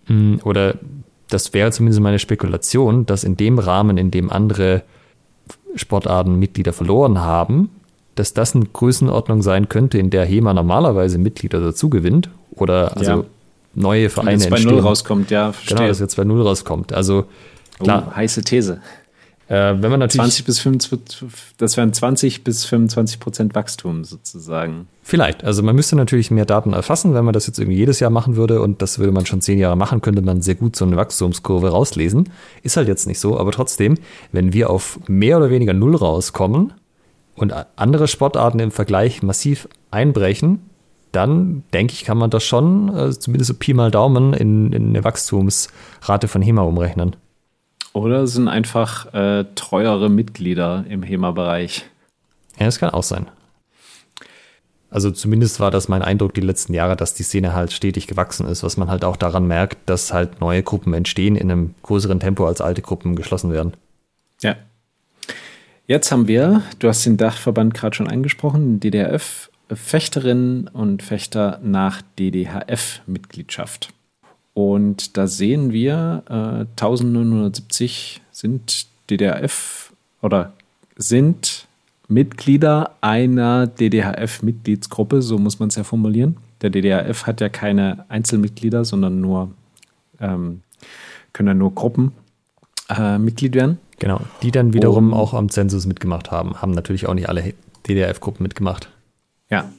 hm, oder das wäre zumindest meine Spekulation, dass in dem Rahmen, in dem andere Sportarten Mitglieder verloren haben, dass das eine Größenordnung sein könnte, in der HEMA normalerweise Mitglieder dazu gewinnt oder also ja. neue Vereine Und jetzt bei Null rauskommt, ja, verstehe. Genau, dass jetzt bei Null rauskommt. Also klar. Oh, heiße These. Äh, wenn man natürlich 20 bis 25, das wären 20 bis 25 Prozent Wachstum sozusagen. Vielleicht. Also man müsste natürlich mehr Daten erfassen, wenn man das jetzt irgendwie jedes Jahr machen würde und das würde man schon zehn Jahre machen, könnte man sehr gut so eine Wachstumskurve rauslesen. Ist halt jetzt nicht so, aber trotzdem, wenn wir auf mehr oder weniger Null rauskommen und andere Sportarten im Vergleich massiv einbrechen, dann denke ich, kann man das schon, also zumindest so Pi mal Daumen, in, in eine Wachstumsrate von HEMA umrechnen. Oder sind einfach äh, treuere Mitglieder im HEMA-Bereich. Ja, das kann auch sein. Also zumindest war das mein Eindruck die letzten Jahre, dass die Szene halt stetig gewachsen ist, was man halt auch daran merkt, dass halt neue Gruppen entstehen in einem größeren Tempo als alte Gruppen geschlossen werden. Ja. Jetzt haben wir, du hast den Dachverband gerade schon angesprochen, DDRF, Fechterinnen und Fechter nach DDHF-Mitgliedschaft. Und da sehen wir, äh, 1970 sind DDRF oder sind Mitglieder einer DDHF-Mitgliedsgruppe, so muss man es ja formulieren. Der DDHF hat ja keine Einzelmitglieder, sondern nur ähm, können ja nur Gruppen äh, Mitglied werden. Genau, die dann wiederum um, auch am Zensus mitgemacht haben. Haben natürlich auch nicht alle DDRF-Gruppen mitgemacht. Ja.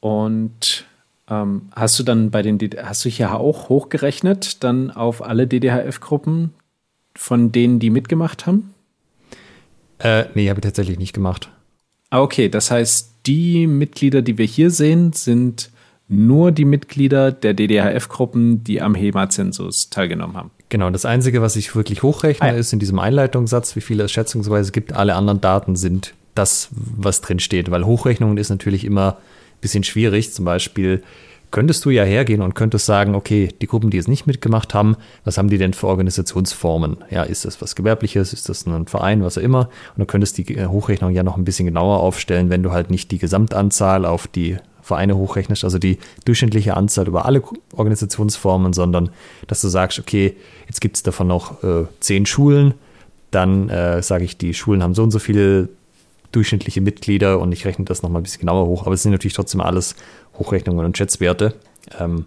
Und ähm, hast du dann bei den, hast du hier auch hochgerechnet, dann auf alle DDHF-Gruppen von denen, die mitgemacht haben? Äh, nee, habe ich tatsächlich nicht gemacht. Ah, okay. Das heißt, die Mitglieder, die wir hier sehen, sind nur die Mitglieder der DDHF-Gruppen, die am HEMA-Zensus teilgenommen haben. Genau, das Einzige, was ich wirklich hochrechne, ah, ja. ist in diesem Einleitungssatz, wie viele es schätzungsweise gibt. Alle anderen Daten sind das, was drin steht, weil Hochrechnungen ist natürlich immer bisschen schwierig. Zum Beispiel könntest du ja hergehen und könntest sagen, okay, die Gruppen, die es nicht mitgemacht haben, was haben die denn für Organisationsformen? Ja, ist das was Gewerbliches? Ist das ein Verein, was auch immer? Und du könntest die äh, Hochrechnung ja noch ein bisschen genauer aufstellen, wenn du halt nicht die Gesamtanzahl auf die Vereine hochrechnest, also die durchschnittliche Anzahl über alle Organisationsformen, sondern dass du sagst, okay, jetzt gibt es davon noch äh, zehn Schulen, dann äh, sage ich, die Schulen haben so und so viele durchschnittliche Mitglieder und ich rechne das nochmal ein bisschen genauer hoch, aber es sind natürlich trotzdem alles Hochrechnungen und Schätzwerte. Ähm,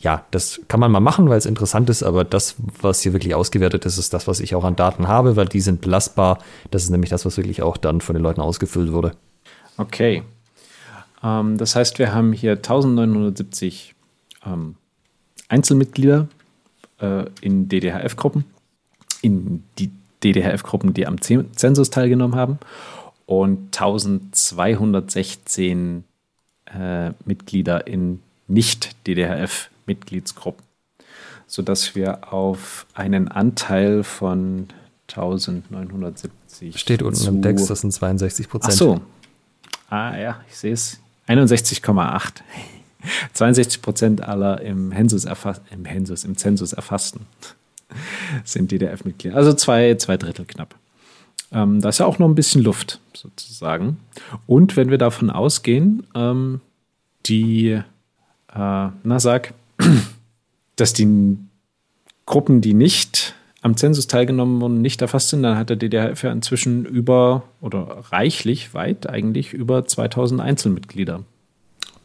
ja, das kann man mal machen, weil es interessant ist, aber das, was hier wirklich ausgewertet ist, ist das, was ich auch an Daten habe, weil die sind belastbar. Das ist nämlich das, was wirklich auch dann von den Leuten ausgefüllt wurde. Okay. Ähm, das heißt, wir haben hier 1970 ähm, Einzelmitglieder äh, in DDHF-Gruppen, in die DDHF-Gruppen, die am Zensus teilgenommen haben und 1216 äh, Mitglieder in Nicht-DDHF-Mitgliedsgruppen, sodass wir auf einen Anteil von 1970. Steht unten im Text, das sind 62 Prozent. Ach so. Ah ja, ich sehe es. 61,8. 62 Prozent aller im Hensus, im Hensus, im Zensus erfassten [LAUGHS] sind DDF-Mitglieder. Also zwei, zwei Drittel knapp. Ähm, da ist ja auch noch ein bisschen Luft sozusagen. Und wenn wir davon ausgehen, ähm, die, äh, na sag, [CLEARS THROAT] dass die Gruppen, die nicht am Zensus teilgenommen wurden, nicht erfasst sind, dann hat der DDRF ja inzwischen über oder reichlich weit eigentlich über 2000 Einzelmitglieder.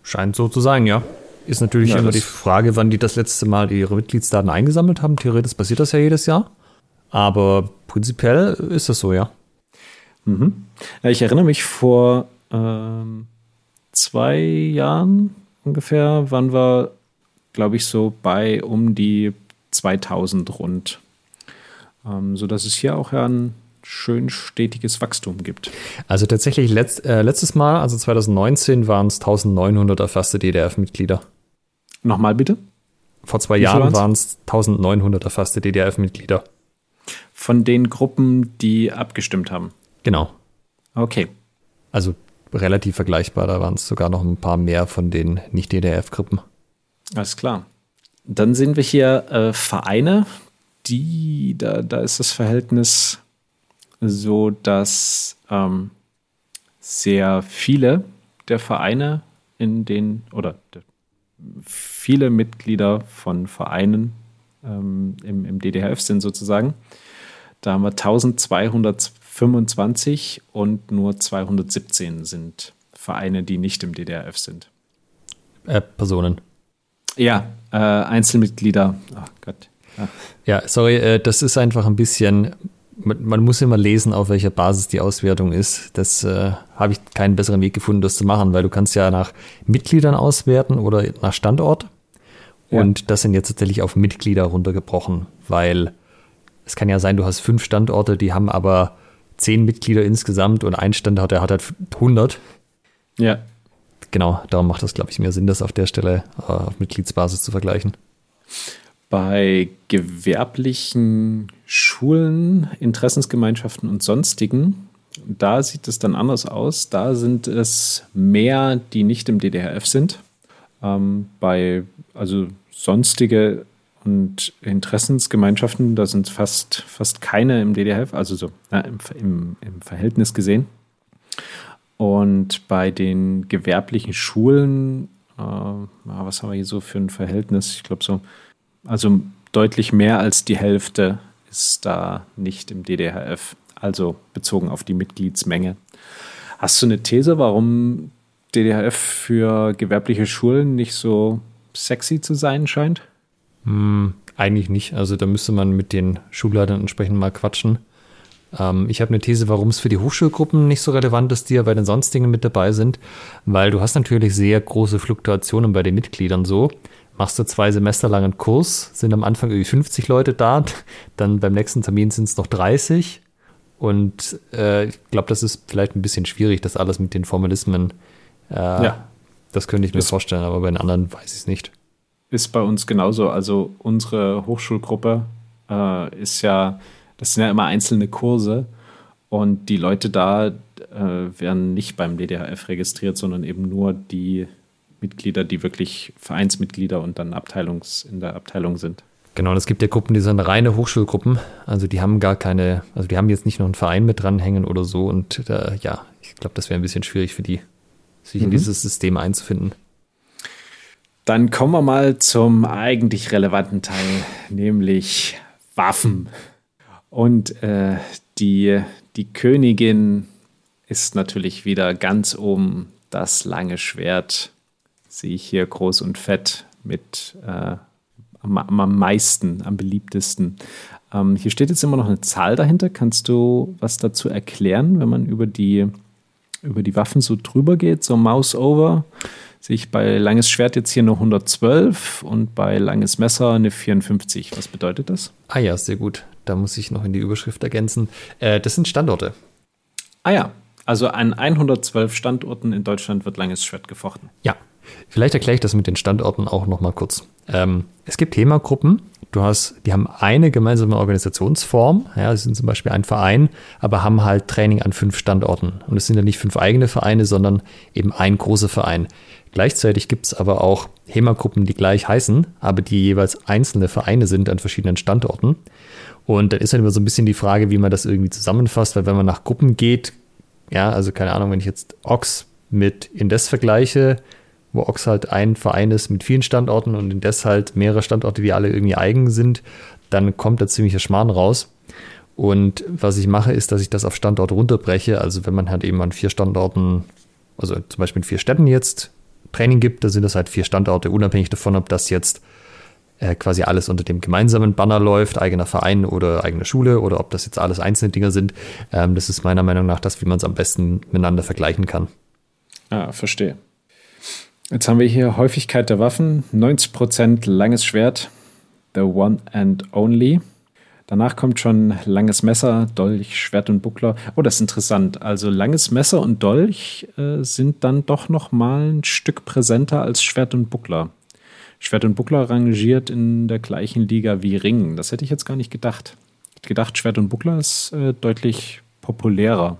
Scheint so zu sein, ja. Ist natürlich ja, immer die Frage, wann die das letzte Mal ihre Mitgliedsdaten eingesammelt haben. Theoretisch passiert das ja jedes Jahr. Aber prinzipiell ist das so, ja. Mhm. Ja, ich erinnere mich vor ähm, zwei Jahren ungefähr, waren wir, glaube ich, so bei um die 2000 rund. Ähm, so dass es hier auch ja ein schön stetiges Wachstum gibt. Also tatsächlich letzt, äh, letztes Mal, also 2019, waren es 1900 erfasste DDRF-Mitglieder. Nochmal bitte? Vor zwei Jahren waren es 1900 erfasste DDRF-Mitglieder. Von den Gruppen, die abgestimmt haben. Genau. Okay. Also relativ vergleichbar, da waren es sogar noch ein paar mehr von den Nicht-DDRF-Gruppen. Alles klar. Dann sehen wir hier äh, Vereine, die, da, da ist das Verhältnis so, dass ähm, sehr viele der Vereine in den, oder viele Mitglieder von Vereinen ähm, im, im DDHF sind sozusagen. Da haben wir 1225 und nur 217 sind Vereine, die nicht im DDRF sind. Äh, Personen. Ja, äh, Einzelmitglieder. Oh Gott. Ja, ja sorry, äh, das ist einfach ein bisschen. Man, man, muss immer lesen, auf welcher Basis die Auswertung ist. Das äh, habe ich keinen besseren Weg gefunden, das zu machen, weil du kannst ja nach Mitgliedern auswerten oder nach Standort. Ja. Und das sind jetzt tatsächlich auf Mitglieder runtergebrochen, weil es kann ja sein, du hast fünf Standorte, die haben aber zehn Mitglieder insgesamt und ein Standort, der hat halt 100. Ja. Genau, darum macht das, glaube ich, mehr Sinn, das auf der Stelle äh, auf Mitgliedsbasis zu vergleichen. Bei gewerblichen Schulen, Interessensgemeinschaften und sonstigen, da sieht es dann anders aus. Da sind es mehr, die nicht im DDRF sind. Ähm, bei also sonstige und Interessensgemeinschaften, da sind fast, fast keine im DDRF, also so na, im, im, im Verhältnis gesehen. Und bei den gewerblichen Schulen, äh, was haben wir hier so für ein Verhältnis? Ich glaube so also deutlich mehr als die Hälfte ist da nicht im DDHF, also bezogen auf die Mitgliedsmenge. Hast du eine These, warum DDHF für gewerbliche Schulen nicht so sexy zu sein scheint? Hm, eigentlich nicht. Also da müsste man mit den Schulleitern entsprechend mal quatschen. Ähm, ich habe eine These, warum es für die Hochschulgruppen nicht so relevant ist, die ja bei den sonstigen mit dabei sind, weil du hast natürlich sehr große Fluktuationen bei den Mitgliedern so machst du zwei Semester lang einen Kurs, sind am Anfang irgendwie 50 Leute da, dann beim nächsten Termin sind es noch 30. Und äh, ich glaube, das ist vielleicht ein bisschen schwierig, das alles mit den Formalismen. Äh, ja. Das könnte ich mir ist, vorstellen, aber bei den anderen weiß ich es nicht. Ist bei uns genauso. Also unsere Hochschulgruppe äh, ist ja, das sind ja immer einzelne Kurse und die Leute da äh, werden nicht beim DDHF registriert, sondern eben nur die Mitglieder, die wirklich Vereinsmitglieder und dann Abteilungs, in der Abteilung sind. Genau, und es gibt ja Gruppen, die sind reine Hochschulgruppen. Also die haben gar keine, also die haben jetzt nicht noch einen Verein mit dranhängen oder so. Und äh, ja, ich glaube, das wäre ein bisschen schwierig für die, sich mhm. in dieses System einzufinden. Dann kommen wir mal zum eigentlich relevanten Teil, nämlich Waffen. Und äh, die, die Königin ist natürlich wieder ganz oben das lange Schwert sehe ich hier groß und fett mit äh, am, am, meisten, am beliebtesten. Ähm, hier steht jetzt immer noch eine Zahl dahinter. Kannst du was dazu erklären, wenn man über die, über die Waffen so drüber geht, so Mouse over? Sehe ich bei langes Schwert jetzt hier nur 112 und bei langes Messer eine 54. Was bedeutet das? Ah ja, sehr gut. Da muss ich noch in die Überschrift ergänzen. Äh, das sind Standorte. Ah ja, also an 112 Standorten in Deutschland wird langes Schwert gefochten. Ja, Vielleicht erkläre ich das mit den Standorten auch noch mal kurz. Ähm, es gibt Themagruppen. Du hast, die haben eine gemeinsame Organisationsform. Ja, sie sind zum Beispiel ein Verein, aber haben halt Training an fünf Standorten. Und es sind ja nicht fünf eigene Vereine, sondern eben ein großer Verein. Gleichzeitig gibt es aber auch HEMA-Gruppen, die gleich heißen, aber die jeweils einzelne Vereine sind an verschiedenen Standorten. Und dann ist dann immer so ein bisschen die Frage, wie man das irgendwie zusammenfasst, weil wenn man nach Gruppen geht, ja, also keine Ahnung, wenn ich jetzt Ox mit Indes vergleiche, wo Ox halt ein Verein ist mit vielen Standorten und in des halt mehrere Standorte, die alle irgendwie eigen sind, dann kommt da ziemlicher Schmarrn raus. Und was ich mache, ist, dass ich das auf Standort runterbreche. Also wenn man halt eben an vier Standorten, also zum Beispiel in vier Städten jetzt Training gibt, da sind das halt vier Standorte, unabhängig davon, ob das jetzt äh, quasi alles unter dem gemeinsamen Banner läuft, eigener Verein oder eigene Schule oder ob das jetzt alles einzelne Dinge sind. Ähm, das ist meiner Meinung nach das, wie man es am besten miteinander vergleichen kann. Ah, verstehe. Jetzt haben wir hier Häufigkeit der Waffen, 90% langes Schwert, the one and only. Danach kommt schon langes Messer, Dolch, Schwert und Buckler. Oh, das ist interessant. Also langes Messer und Dolch äh, sind dann doch noch mal ein Stück präsenter als Schwert und Buckler. Schwert und Buckler rangiert in der gleichen Liga wie Ring. Das hätte ich jetzt gar nicht gedacht. Ich hätte gedacht, Schwert und Buckler ist äh, deutlich populärer.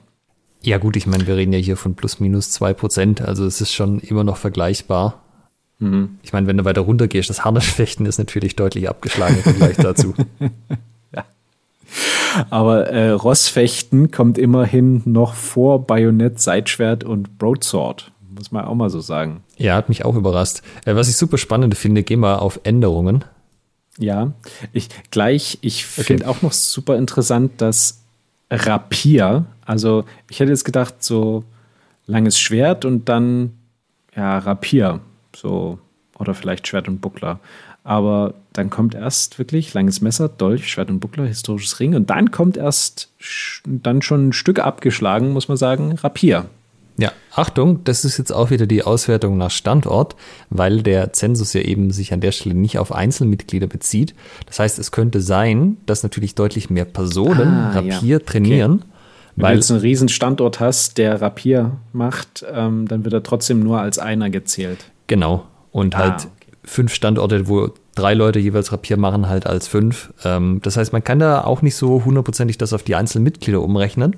Ja, gut, ich meine, wir reden ja hier von plus minus zwei Prozent, also es ist schon immer noch vergleichbar. Mhm. Ich meine, wenn du weiter runter gehst, das Harnischfechten ist natürlich deutlich abgeschlagen im Vergleich dazu. [LAUGHS] ja. Aber äh, Rossfechten kommt immerhin noch vor Bajonett, Seitschwert und Broadsword muss man auch mal so sagen. Ja, hat mich auch überrascht. Äh, was ich super spannend finde, gehen wir auf Änderungen. Ja, ich gleich, ich okay. finde auch noch super interessant, dass Rapier, also ich hätte jetzt gedacht, so langes Schwert und dann ja, Rapier, so oder vielleicht Schwert und Buckler. Aber dann kommt erst wirklich langes Messer, Dolch, Schwert und Buckler, historisches Ring und dann kommt erst dann schon ein Stück abgeschlagen, muss man sagen, Rapier. Ja, Achtung, das ist jetzt auch wieder die Auswertung nach Standort, weil der Zensus ja eben sich an der Stelle nicht auf Einzelmitglieder bezieht. Das heißt, es könnte sein, dass natürlich deutlich mehr Personen ah, Rapier ja. trainieren. Okay. Wenn weil, du jetzt einen riesen Standort hast, der Rapier macht, ähm, dann wird er trotzdem nur als einer gezählt. Genau. Und ah, halt okay. fünf Standorte, wo drei Leute jeweils Rapier machen halt als fünf. Ähm, das heißt, man kann da auch nicht so hundertprozentig das auf die einzelnen Mitglieder umrechnen,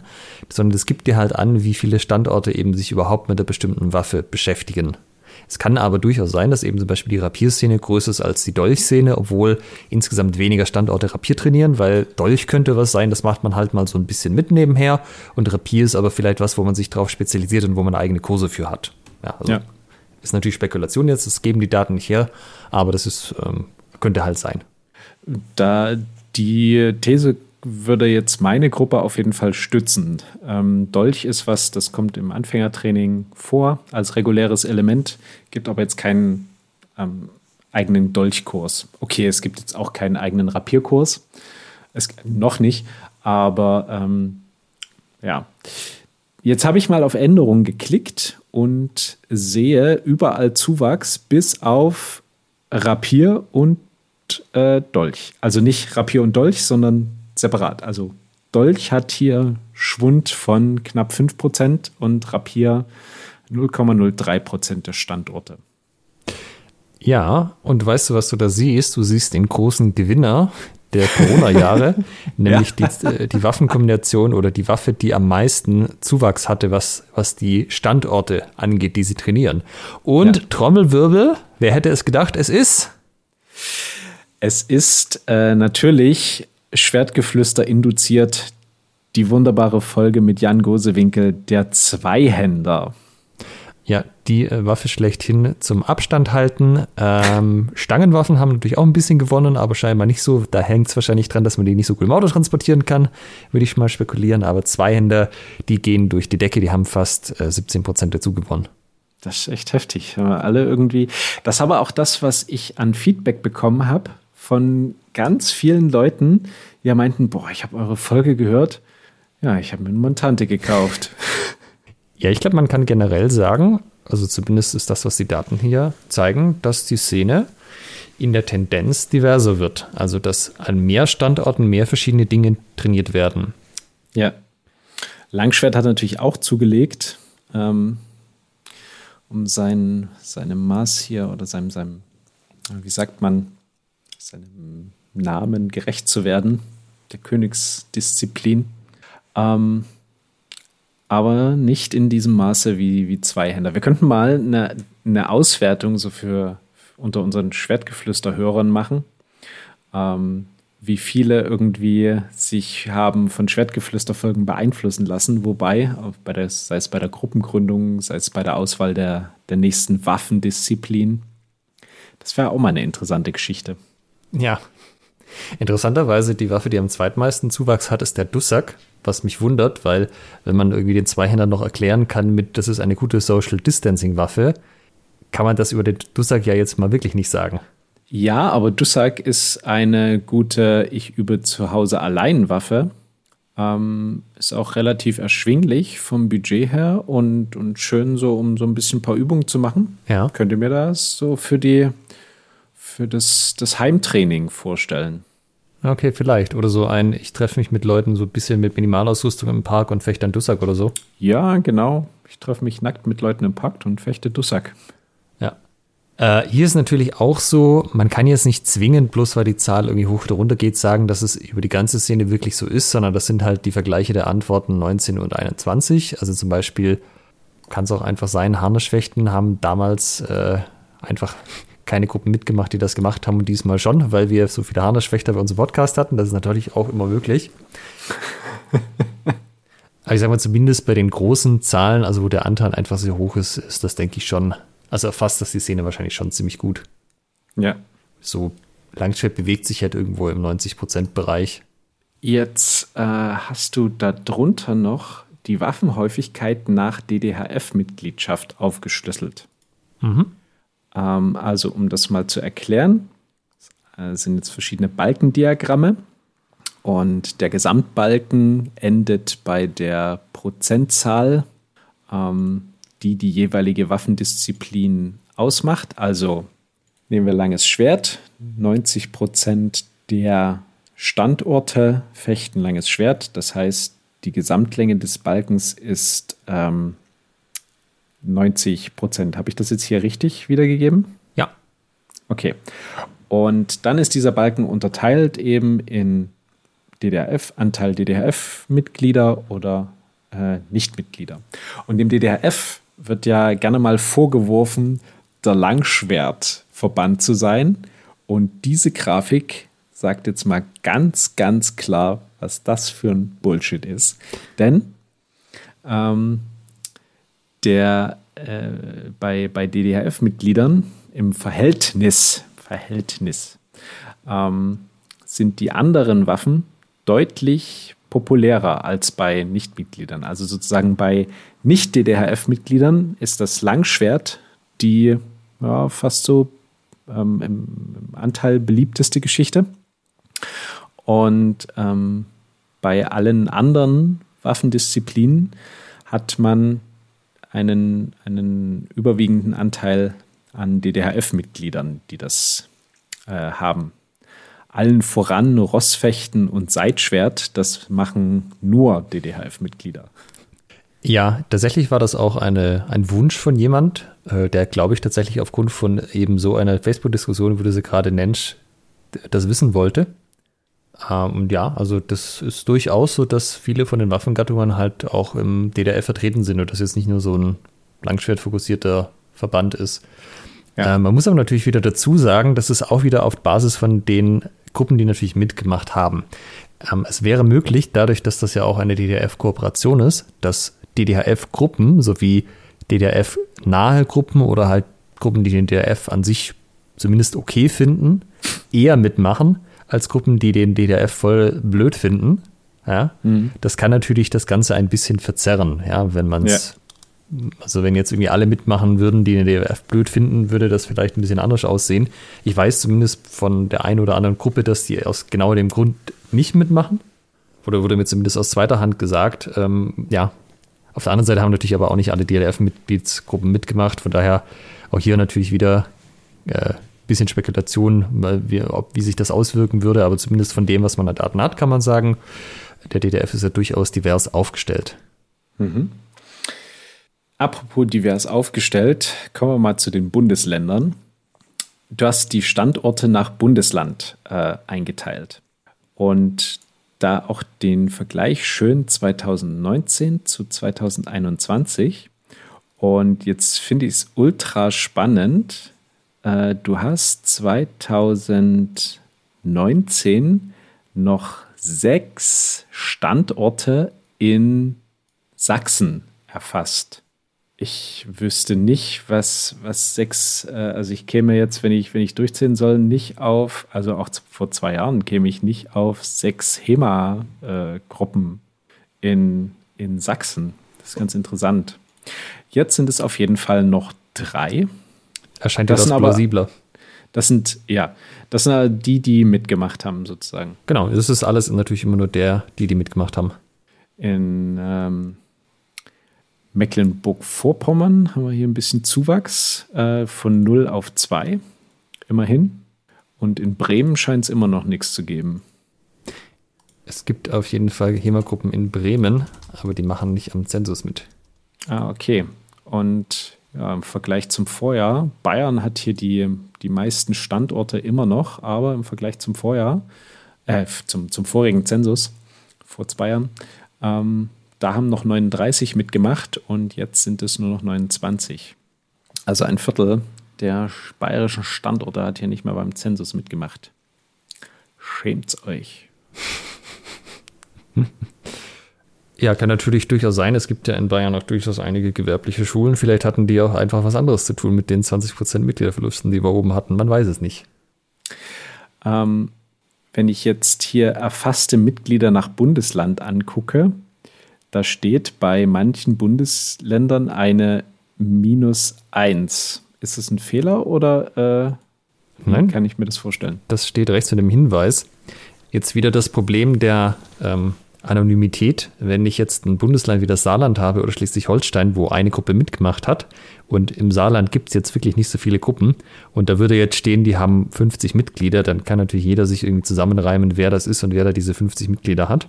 sondern es gibt dir halt an, wie viele Standorte eben sich überhaupt mit der bestimmten Waffe beschäftigen. Es kann aber durchaus sein, dass eben zum Beispiel die Rapierszene größer ist als die Dolchszene, obwohl insgesamt weniger Standorte Rapier trainieren, weil Dolch könnte was sein, das macht man halt mal so ein bisschen mit nebenher und Rapier ist aber vielleicht was, wo man sich drauf spezialisiert und wo man eigene Kurse für hat. Ja, also ja. Ist natürlich Spekulation jetzt, das geben die Daten nicht her, aber das ist, ähm, könnte halt sein. Da die These würde jetzt meine Gruppe auf jeden Fall stützen. Ähm, Dolch ist was, das kommt im Anfängertraining vor als reguläres Element, gibt aber jetzt keinen ähm, eigenen Dolchkurs. Okay, es gibt jetzt auch keinen eigenen Rapierkurs. Es, noch nicht, aber ähm, ja. Jetzt habe ich mal auf Änderungen geklickt und sehe überall Zuwachs bis auf Rapier und äh, Dolch. Also nicht Rapier und Dolch, sondern separat. Also Dolch hat hier Schwund von knapp 5% und Rapier 0,03% der Standorte. Ja, und weißt du, was du da siehst? Du siehst den großen Gewinner der Corona-Jahre, [LAUGHS] nämlich ja. die, äh, die Waffenkombination oder die Waffe, die am meisten Zuwachs hatte, was, was die Standorte angeht, die sie trainieren. Und ja. Trommelwirbel, wer hätte es gedacht, es ist? Es ist äh, natürlich Schwertgeflüster induziert die wunderbare Folge mit Jan Gosewinkel, der Zweihänder. Ja, die äh, Waffe schlechthin zum Abstand halten. Ähm, [LAUGHS] Stangenwaffen haben natürlich auch ein bisschen gewonnen, aber scheinbar nicht so. Da hängt es wahrscheinlich dran, dass man die nicht so gut im Auto transportieren kann, würde ich mal spekulieren. Aber Zweihänder, die gehen durch die Decke, die haben fast äh, 17 Prozent dazu gewonnen. Das ist echt heftig. Alle irgendwie. Das ist aber auch das, was ich an Feedback bekommen habe von ganz vielen Leuten, die ja meinten, boah, ich habe eure Folge gehört. Ja, ich habe mir eine Montante gekauft. [LAUGHS] Ja, ich glaube, man kann generell sagen, also zumindest ist das, was die Daten hier zeigen, dass die Szene in der Tendenz diverser wird. Also, dass an mehr Standorten mehr verschiedene Dinge trainiert werden. Ja. Langschwert hat natürlich auch zugelegt, ähm, um sein, seinem Maß hier oder seinem, seinem, wie sagt man, seinem Namen gerecht zu werden, der Königsdisziplin. Ähm, aber nicht in diesem Maße wie, wie Zweihänder. Wir könnten mal eine, eine Auswertung so für unter unseren Schwertgeflüster-Hörern machen, ähm, wie viele irgendwie sich haben von Schwertgeflüster-Folgen beeinflussen lassen, wobei, bei der, sei es bei der Gruppengründung, sei es bei der Auswahl der, der nächsten Waffendisziplin, das wäre auch mal eine interessante Geschichte. Ja. Interessanterweise, die Waffe, die am zweitmeisten Zuwachs hat, ist der Dussack was mich wundert, weil wenn man irgendwie den Zweihänder noch erklären kann mit, das ist eine gute Social Distancing Waffe, kann man das über den Dussack ja jetzt mal wirklich nicht sagen. Ja, aber Dussac ist eine gute Ich übe zu Hause allein Waffe. Ähm, ist auch relativ erschwinglich vom Budget her und, und schön so, um so ein bisschen ein paar Übungen zu machen. Ja. Könnt ihr mir das so für die für das, das Heimtraining vorstellen? Okay, vielleicht. Oder so ein, ich treffe mich mit Leuten so ein bisschen mit Minimalausrüstung im Park und fechte an Dussack oder so. Ja, genau. Ich treffe mich nackt mit Leuten im Park und fechte Dussack. Ja. Äh, hier ist natürlich auch so, man kann jetzt nicht zwingend, bloß weil die Zahl irgendwie hoch oder runter geht, sagen, dass es über die ganze Szene wirklich so ist, sondern das sind halt die Vergleiche der Antworten 19 und 21. Also zum Beispiel kann es auch einfach sein, Harnischwächten haben damals äh, einfach keine Gruppen mitgemacht, die das gemacht haben und diesmal schon, weil wir so viele Harnischwächter bei unserem Podcast hatten. Das ist natürlich auch immer möglich. [LAUGHS] Aber ich sage mal, zumindest bei den großen Zahlen, also wo der Anteil einfach sehr hoch ist, ist das, denke ich, schon, also erfasst das die Szene wahrscheinlich schon ziemlich gut. Ja. So, Langschwert bewegt sich halt irgendwo im 90%-Bereich. Jetzt äh, hast du darunter noch die Waffenhäufigkeit nach DDHF-Mitgliedschaft aufgeschlüsselt. Mhm. Ähm, also, um das mal zu erklären, äh, sind jetzt verschiedene Balkendiagramme. Und der Gesamtbalken endet bei der Prozentzahl, ähm, die die jeweilige Waffendisziplin ausmacht. Also nehmen wir langes Schwert, 90 Prozent der Standorte fechten langes Schwert. Das heißt, die Gesamtlänge des Balkens ist ähm, 90 Prozent. Habe ich das jetzt hier richtig wiedergegeben? Ja. Okay. Und dann ist dieser Balken unterteilt eben in DDRF, Anteil DDRF-Mitglieder oder äh, Nichtmitglieder. Und dem DDRF wird ja gerne mal vorgeworfen, der Langschwertverband zu sein. Und diese Grafik sagt jetzt mal ganz, ganz klar, was das für ein Bullshit ist. Denn ähm, der äh, bei, bei DDRF-Mitgliedern im Verhältnis, Verhältnis ähm, sind die anderen Waffen deutlich populärer als bei Nichtmitgliedern. Also sozusagen bei Nicht-DDHF-Mitgliedern ist das Langschwert die ja, fast so ähm, im, im, Anteil beliebteste Geschichte. Und ähm, bei allen anderen Waffendisziplinen hat man einen, einen überwiegenden Anteil an DDHF-Mitgliedern, die das äh, haben allen voran Rossfechten und Seitschwert, das machen nur DDHF-Mitglieder. Ja, tatsächlich war das auch eine, ein Wunsch von jemand, äh, der, glaube ich, tatsächlich aufgrund von eben so einer Facebook-Diskussion, wo du sie gerade nennst, das wissen wollte. Ähm, und ja, also das ist durchaus so, dass viele von den Waffengattungen halt auch im DDR vertreten sind und das jetzt nicht nur so ein langschwertfokussierter Verband ist. Ja. Äh, man muss aber natürlich wieder dazu sagen, dass es auch wieder auf Basis von den Gruppen, die natürlich mitgemacht haben. Ähm, es wäre möglich, dadurch, dass das ja auch eine DDRF-Kooperation ist, dass DDHF-Gruppen sowie DDRF-nahe Gruppen oder halt Gruppen, die den DDRF an sich zumindest okay finden, eher mitmachen als Gruppen, die den DDRF voll blöd finden. Ja, mhm. das kann natürlich das Ganze ein bisschen verzerren, ja, wenn man es also wenn jetzt irgendwie alle mitmachen würden, die den DWF blöd finden, würde das vielleicht ein bisschen anders aussehen. Ich weiß zumindest von der einen oder anderen Gruppe, dass die aus genau dem Grund nicht mitmachen. Oder wurde mir zumindest aus zweiter Hand gesagt. Ähm, ja, auf der anderen Seite haben natürlich aber auch nicht alle DLF-Mitgliedsgruppen mitgemacht. Von daher auch hier natürlich wieder äh, bisschen Spekulation, wie, ob, wie sich das auswirken würde. Aber zumindest von dem, was man an Daten hat, kann man sagen, der DDF ist ja durchaus divers aufgestellt. Mhm. Apropos divers aufgestellt, kommen wir mal zu den Bundesländern. Du hast die Standorte nach Bundesland äh, eingeteilt. Und da auch den Vergleich schön 2019 zu 2021. Und jetzt finde ich es ultra spannend. Äh, du hast 2019 noch sechs Standorte in Sachsen erfasst ich wüsste nicht, was, was sechs, äh, also ich käme jetzt, wenn ich, wenn ich durchzählen soll, nicht auf, also auch vor zwei Jahren käme ich nicht auf sechs HEMA-Gruppen äh, in, in Sachsen. Das ist ganz interessant. Jetzt sind es auf jeden Fall noch drei. Erscheint das, das plausibler. Aber, Das sind, ja, das sind die, die mitgemacht haben, sozusagen. Genau, das ist alles natürlich immer nur der, die, die mitgemacht haben. In ähm, Mecklenburg-Vorpommern haben wir hier ein bisschen Zuwachs äh, von 0 auf 2, immerhin. Und in Bremen scheint es immer noch nichts zu geben. Es gibt auf jeden Fall HEMA-Gruppen in Bremen, aber die machen nicht am Zensus mit. Ah, okay. Und ja, im Vergleich zum Vorjahr, Bayern hat hier die, die meisten Standorte immer noch, aber im Vergleich zum Vorjahr, äh, zum, zum vorigen Zensus, vor zwei Jahren, ähm, da haben noch 39 mitgemacht und jetzt sind es nur noch 29. Also ein Viertel der bayerischen Standorte hat hier nicht mehr beim Zensus mitgemacht. Schämt's euch. [LAUGHS] Ja, kann natürlich durchaus sein. Es gibt ja in Bayern auch durchaus einige gewerbliche Schulen. Vielleicht hatten die auch einfach was anderes zu tun mit den 20% Mitgliederverlusten, die wir oben hatten. Man weiß es nicht. Ähm, wenn ich jetzt hier erfasste Mitglieder nach Bundesland angucke, da steht bei manchen Bundesländern eine minus 1. Ist das ein Fehler oder äh, Nein. kann ich mir das vorstellen? Das steht rechts in dem Hinweis. Jetzt wieder das Problem der ähm, Anonymität. Wenn ich jetzt ein Bundesland wie das Saarland habe oder Schleswig-Holstein, wo eine Gruppe mitgemacht hat und im Saarland gibt es jetzt wirklich nicht so viele Gruppen und da würde jetzt stehen, die haben 50 Mitglieder, dann kann natürlich jeder sich irgendwie zusammenreimen, wer das ist und wer da diese 50 Mitglieder hat.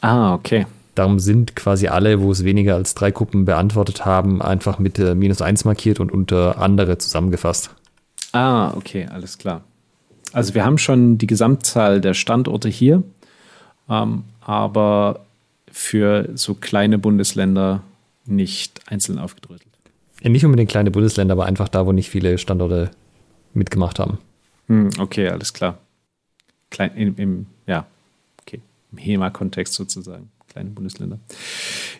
Ah, okay. Darum sind quasi alle, wo es weniger als drei Gruppen beantwortet haben, einfach mit äh, minus eins markiert und unter andere zusammengefasst. Ah, okay, alles klar. Also wir haben schon die Gesamtzahl der Standorte hier, ähm, aber für so kleine Bundesländer nicht einzeln aufgedröselt. Ja, nicht unbedingt kleine Bundesländer, aber einfach da, wo nicht viele Standorte mitgemacht haben. Hm, okay, alles klar. Klein, im, im ja, okay, im HEMA-Kontext sozusagen kleine Bundesländer.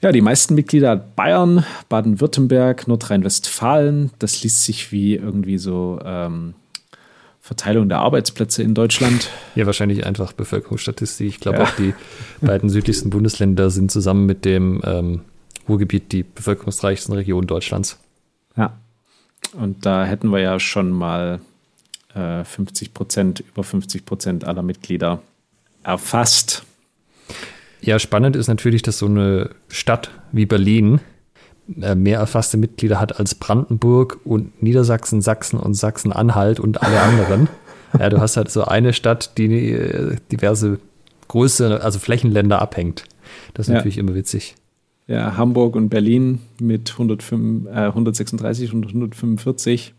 Ja, die meisten Mitglieder hat Bayern, Baden-Württemberg, Nordrhein-Westfalen. Das liest sich wie irgendwie so ähm, Verteilung der Arbeitsplätze in Deutschland. Ja, wahrscheinlich einfach Bevölkerungsstatistik. Ich glaube ja. auch die beiden südlichsten Bundesländer sind zusammen mit dem ähm, Ruhrgebiet die bevölkerungsreichsten Regionen Deutschlands. Ja. Und da hätten wir ja schon mal äh, 50 Prozent, über 50 Prozent aller Mitglieder erfasst. Ja, spannend ist natürlich, dass so eine Stadt wie Berlin mehr erfasste Mitglieder hat als Brandenburg und Niedersachsen, Sachsen und Sachsen-Anhalt und alle anderen. [LAUGHS] ja, du hast halt so eine Stadt, die äh, diverse Größe, also Flächenländer abhängt. Das ist ja. natürlich immer witzig. Ja, Hamburg und Berlin mit 105, äh, 136 und 145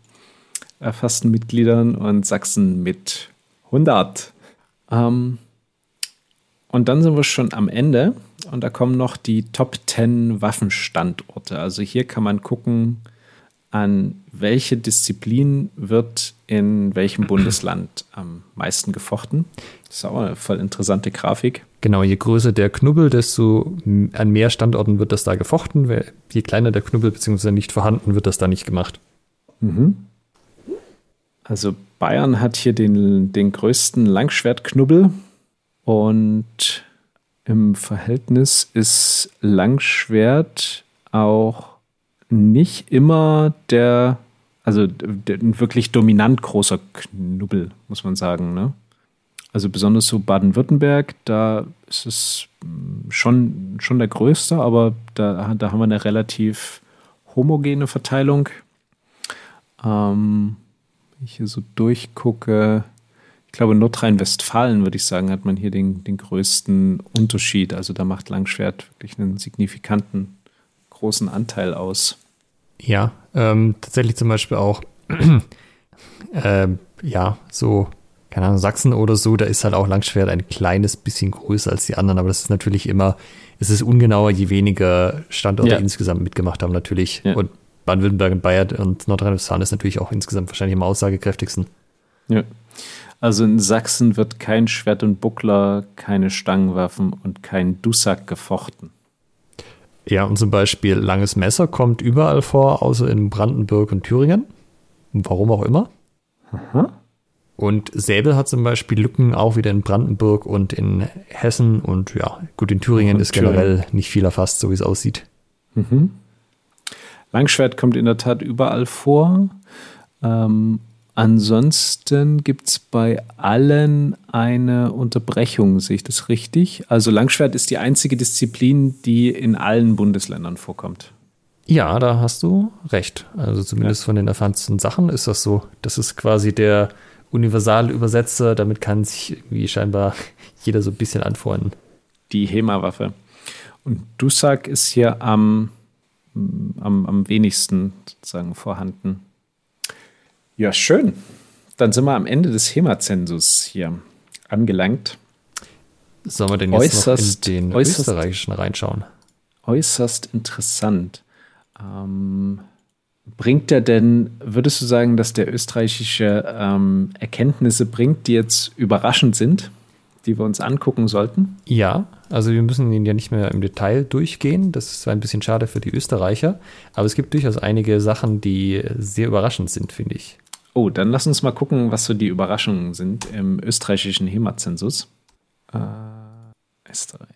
erfassten Mitgliedern und Sachsen mit 100. Ähm, und dann sind wir schon am Ende und da kommen noch die Top 10 Waffenstandorte. Also hier kann man gucken, an welche Disziplin wird in welchem Bundesland [CLEARS THROAT] am meisten gefochten. Das ist auch eine voll interessante Grafik. Genau, je größer der Knubbel, desto an mehr Standorten wird das da gefochten. Je kleiner der Knubbel bzw. nicht vorhanden, wird das da nicht gemacht. Mhm. Also Bayern hat hier den, den größten Langschwertknubbel und im Verhältnis ist Langschwert auch nicht immer der, also der, ein wirklich dominant großer Knubbel, muss man sagen. Ne? Also besonders so Baden-Württemberg, da ist es schon, schon der größte, aber da, da haben wir eine relativ homogene Verteilung. Ähm, wenn ich hier so durchgucke, ich glaube, Nordrhein-Westfalen, würde ich sagen, hat man hier den, den größten Unterschied. Also da macht Langschwert wirklich einen signifikanten großen Anteil aus. Ja, ähm, tatsächlich zum Beispiel auch, [CLEARS THROAT] äh, ja, so, keine Ahnung, Sachsen oder so, da ist halt auch Langschwert ein kleines bisschen größer als die anderen, aber das ist natürlich immer, es ist ungenauer, je weniger Standorte ja. insgesamt mitgemacht haben, natürlich. Ja. Und Baden-Württemberg und Bayern und Nordrhein-Westfalen ist natürlich auch insgesamt wahrscheinlich am aussagekräftigsten. Ja. Also in Sachsen wird kein Schwert und Buckler, keine Stangenwaffen und kein Dussack gefochten. Ja, und zum Beispiel langes Messer kommt überall vor, außer in Brandenburg und Thüringen. Warum auch immer. Aha. Und Säbel hat zum Beispiel Lücken auch wieder in Brandenburg und in Hessen. Und ja, gut, in Thüringen und ist generell Thüringen. nicht viel erfasst, so wie es aussieht. Mhm. Langschwert kommt in der Tat überall vor. Ähm, Ansonsten gibt es bei allen eine Unterbrechung, sehe ich das richtig? Also Langschwert ist die einzige Disziplin, die in allen Bundesländern vorkommt. Ja, da hast du recht. Also zumindest ja. von den erfahrensten Sachen ist das so. Das ist quasi der Universalübersetzer. Damit kann sich irgendwie scheinbar [LAUGHS] jeder so ein bisschen anfreunden. Die HEMA-Waffe. Und Dusak ist hier am, am, am wenigsten sozusagen vorhanden. Ja, schön. Dann sind wir am Ende des HEMA-Zensus hier angelangt. Sollen wir denn jetzt äußerst, noch in den äußerst, österreichischen reinschauen? Äußerst interessant. Ähm, bringt er denn, würdest du sagen, dass der österreichische ähm, Erkenntnisse bringt, die jetzt überraschend sind, die wir uns angucken sollten? Ja, also wir müssen ihn ja nicht mehr im Detail durchgehen. Das ist zwar ein bisschen schade für die Österreicher, aber es gibt durchaus einige Sachen, die sehr überraschend sind, finde ich. Oh, dann lass uns mal gucken, was so die Überraschungen sind im österreichischen HEMA-Zensus. Äh, Österreich.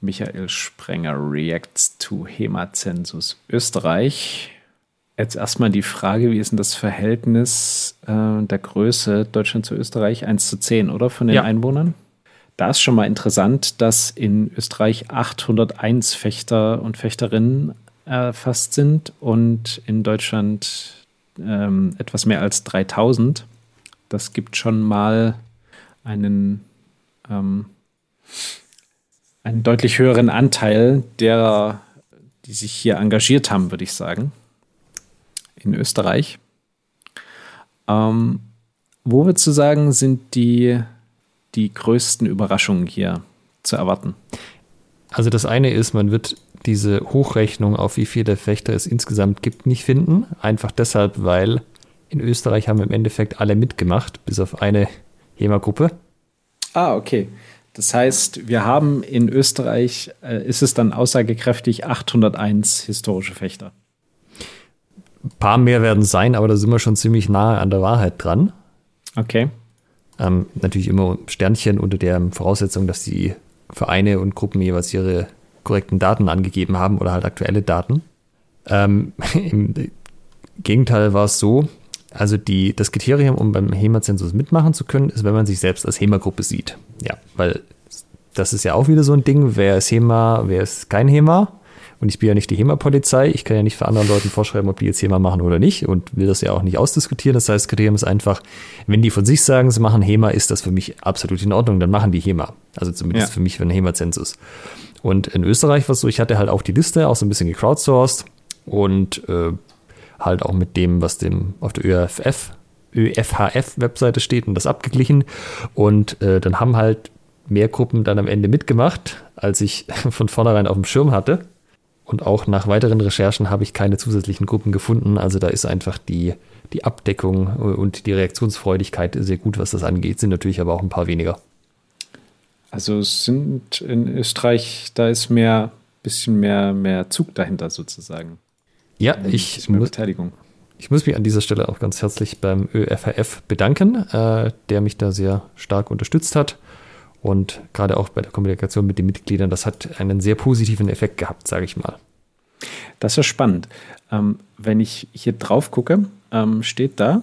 Michael Sprenger reacts to HEMA-Zensus Österreich. Jetzt erstmal die Frage, wie ist denn das Verhältnis äh, der Größe Deutschland zu Österreich? 1 zu 10, oder? Von den ja. Einwohnern? Da ist schon mal interessant, dass in Österreich 801 Fechter und Fechterinnen erfasst sind und in Deutschland ähm, etwas mehr als 3000. Das gibt schon mal einen, ähm, einen deutlich höheren Anteil derer, die sich hier engagiert haben, würde ich sagen, in Österreich. Ähm, wo würdest du sagen, sind die, die größten Überraschungen hier zu erwarten? Also das eine ist, man wird diese Hochrechnung, auf wie viele Fechter es insgesamt gibt, nicht finden. Einfach deshalb, weil in Österreich haben im Endeffekt alle mitgemacht, bis auf eine HEMA-Gruppe. Ah, okay. Das heißt, wir haben in Österreich, äh, ist es dann aussagekräftig 801 historische Fechter. Ein paar mehr werden sein, aber da sind wir schon ziemlich nahe an der Wahrheit dran. Okay. Ähm, natürlich immer Sternchen unter der Voraussetzung, dass die Vereine und Gruppen jeweils ihre korrekten Daten angegeben haben oder halt aktuelle Daten. Ähm, [LAUGHS] Im Gegenteil war es so, also die, das Kriterium, um beim HEMA-Zensus mitmachen zu können, ist, wenn man sich selbst als HEMA-Gruppe sieht. Ja, weil das ist ja auch wieder so ein Ding, wer ist HEMA, wer ist kein HEMA. Und ich bin ja nicht die HEMA-Polizei. Ich kann ja nicht für anderen Leuten vorschreiben, ob die jetzt HEMA machen oder nicht und will das ja auch nicht ausdiskutieren. Das heißt, das Kriterium ist einfach, wenn die von sich sagen, sie machen HEMA, ist das für mich absolut in Ordnung, dann machen die HEMA. Also zumindest ja. für mich für einen HEMA-Zensus. Und in Österreich war es so, ich hatte halt auch die Liste, auch so ein bisschen gecrowdsourced und äh, halt auch mit dem, was dem auf der ÖFF, ÖFHF-Webseite steht und das abgeglichen. Und äh, dann haben halt mehr Gruppen dann am Ende mitgemacht, als ich [LAUGHS] von vornherein auf dem Schirm hatte. Und auch nach weiteren Recherchen habe ich keine zusätzlichen Gruppen gefunden. Also da ist einfach die, die Abdeckung und die Reaktionsfreudigkeit sehr gut, was das angeht, sind natürlich aber auch ein paar weniger. Also es sind in Österreich, da ist mehr, bisschen mehr, mehr Zug dahinter sozusagen. Ja, ich muss, Beteiligung. ich muss mich an dieser Stelle auch ganz herzlich beim ÖFRF bedanken, äh, der mich da sehr stark unterstützt hat. Und gerade auch bei der Kommunikation mit den Mitgliedern, das hat einen sehr positiven Effekt gehabt, sage ich mal. Das ist ja spannend. Ähm, wenn ich hier drauf gucke, ähm, steht da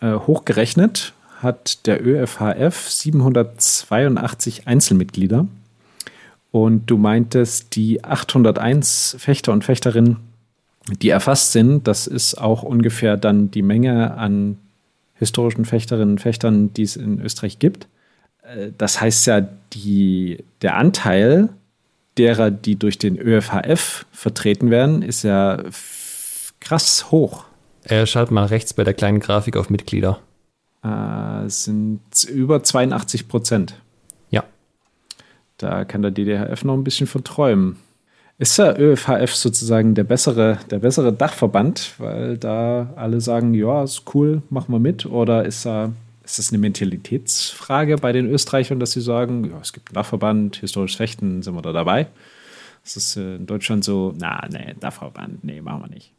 äh, hochgerechnet hat der ÖFHF 782 Einzelmitglieder. Und du meintest, die 801 Fechter und Fechterinnen, die erfasst sind, das ist auch ungefähr dann die Menge an historischen Fechterinnen und Fechtern, die es in Österreich gibt. Äh, das heißt ja, die, der Anteil derer, die durch den ÖFHF vertreten werden, ist ja krass hoch. Er schaut mal rechts bei der kleinen Grafik auf Mitglieder äh, sind über 82 Prozent. Ja. Da kann der DDHF noch ein bisschen verträumen. Ist der ÖFHF sozusagen der bessere, der bessere Dachverband, weil da alle sagen, ja, ist cool, machen wir mit? Oder ist, da, ist das eine Mentalitätsfrage bei den Österreichern, dass sie sagen, ja, es gibt einen Dachverband, historisches Fechten, sind wir da dabei? Das ist in Deutschland so, na, nee, Dachverband, nee, machen wir nicht.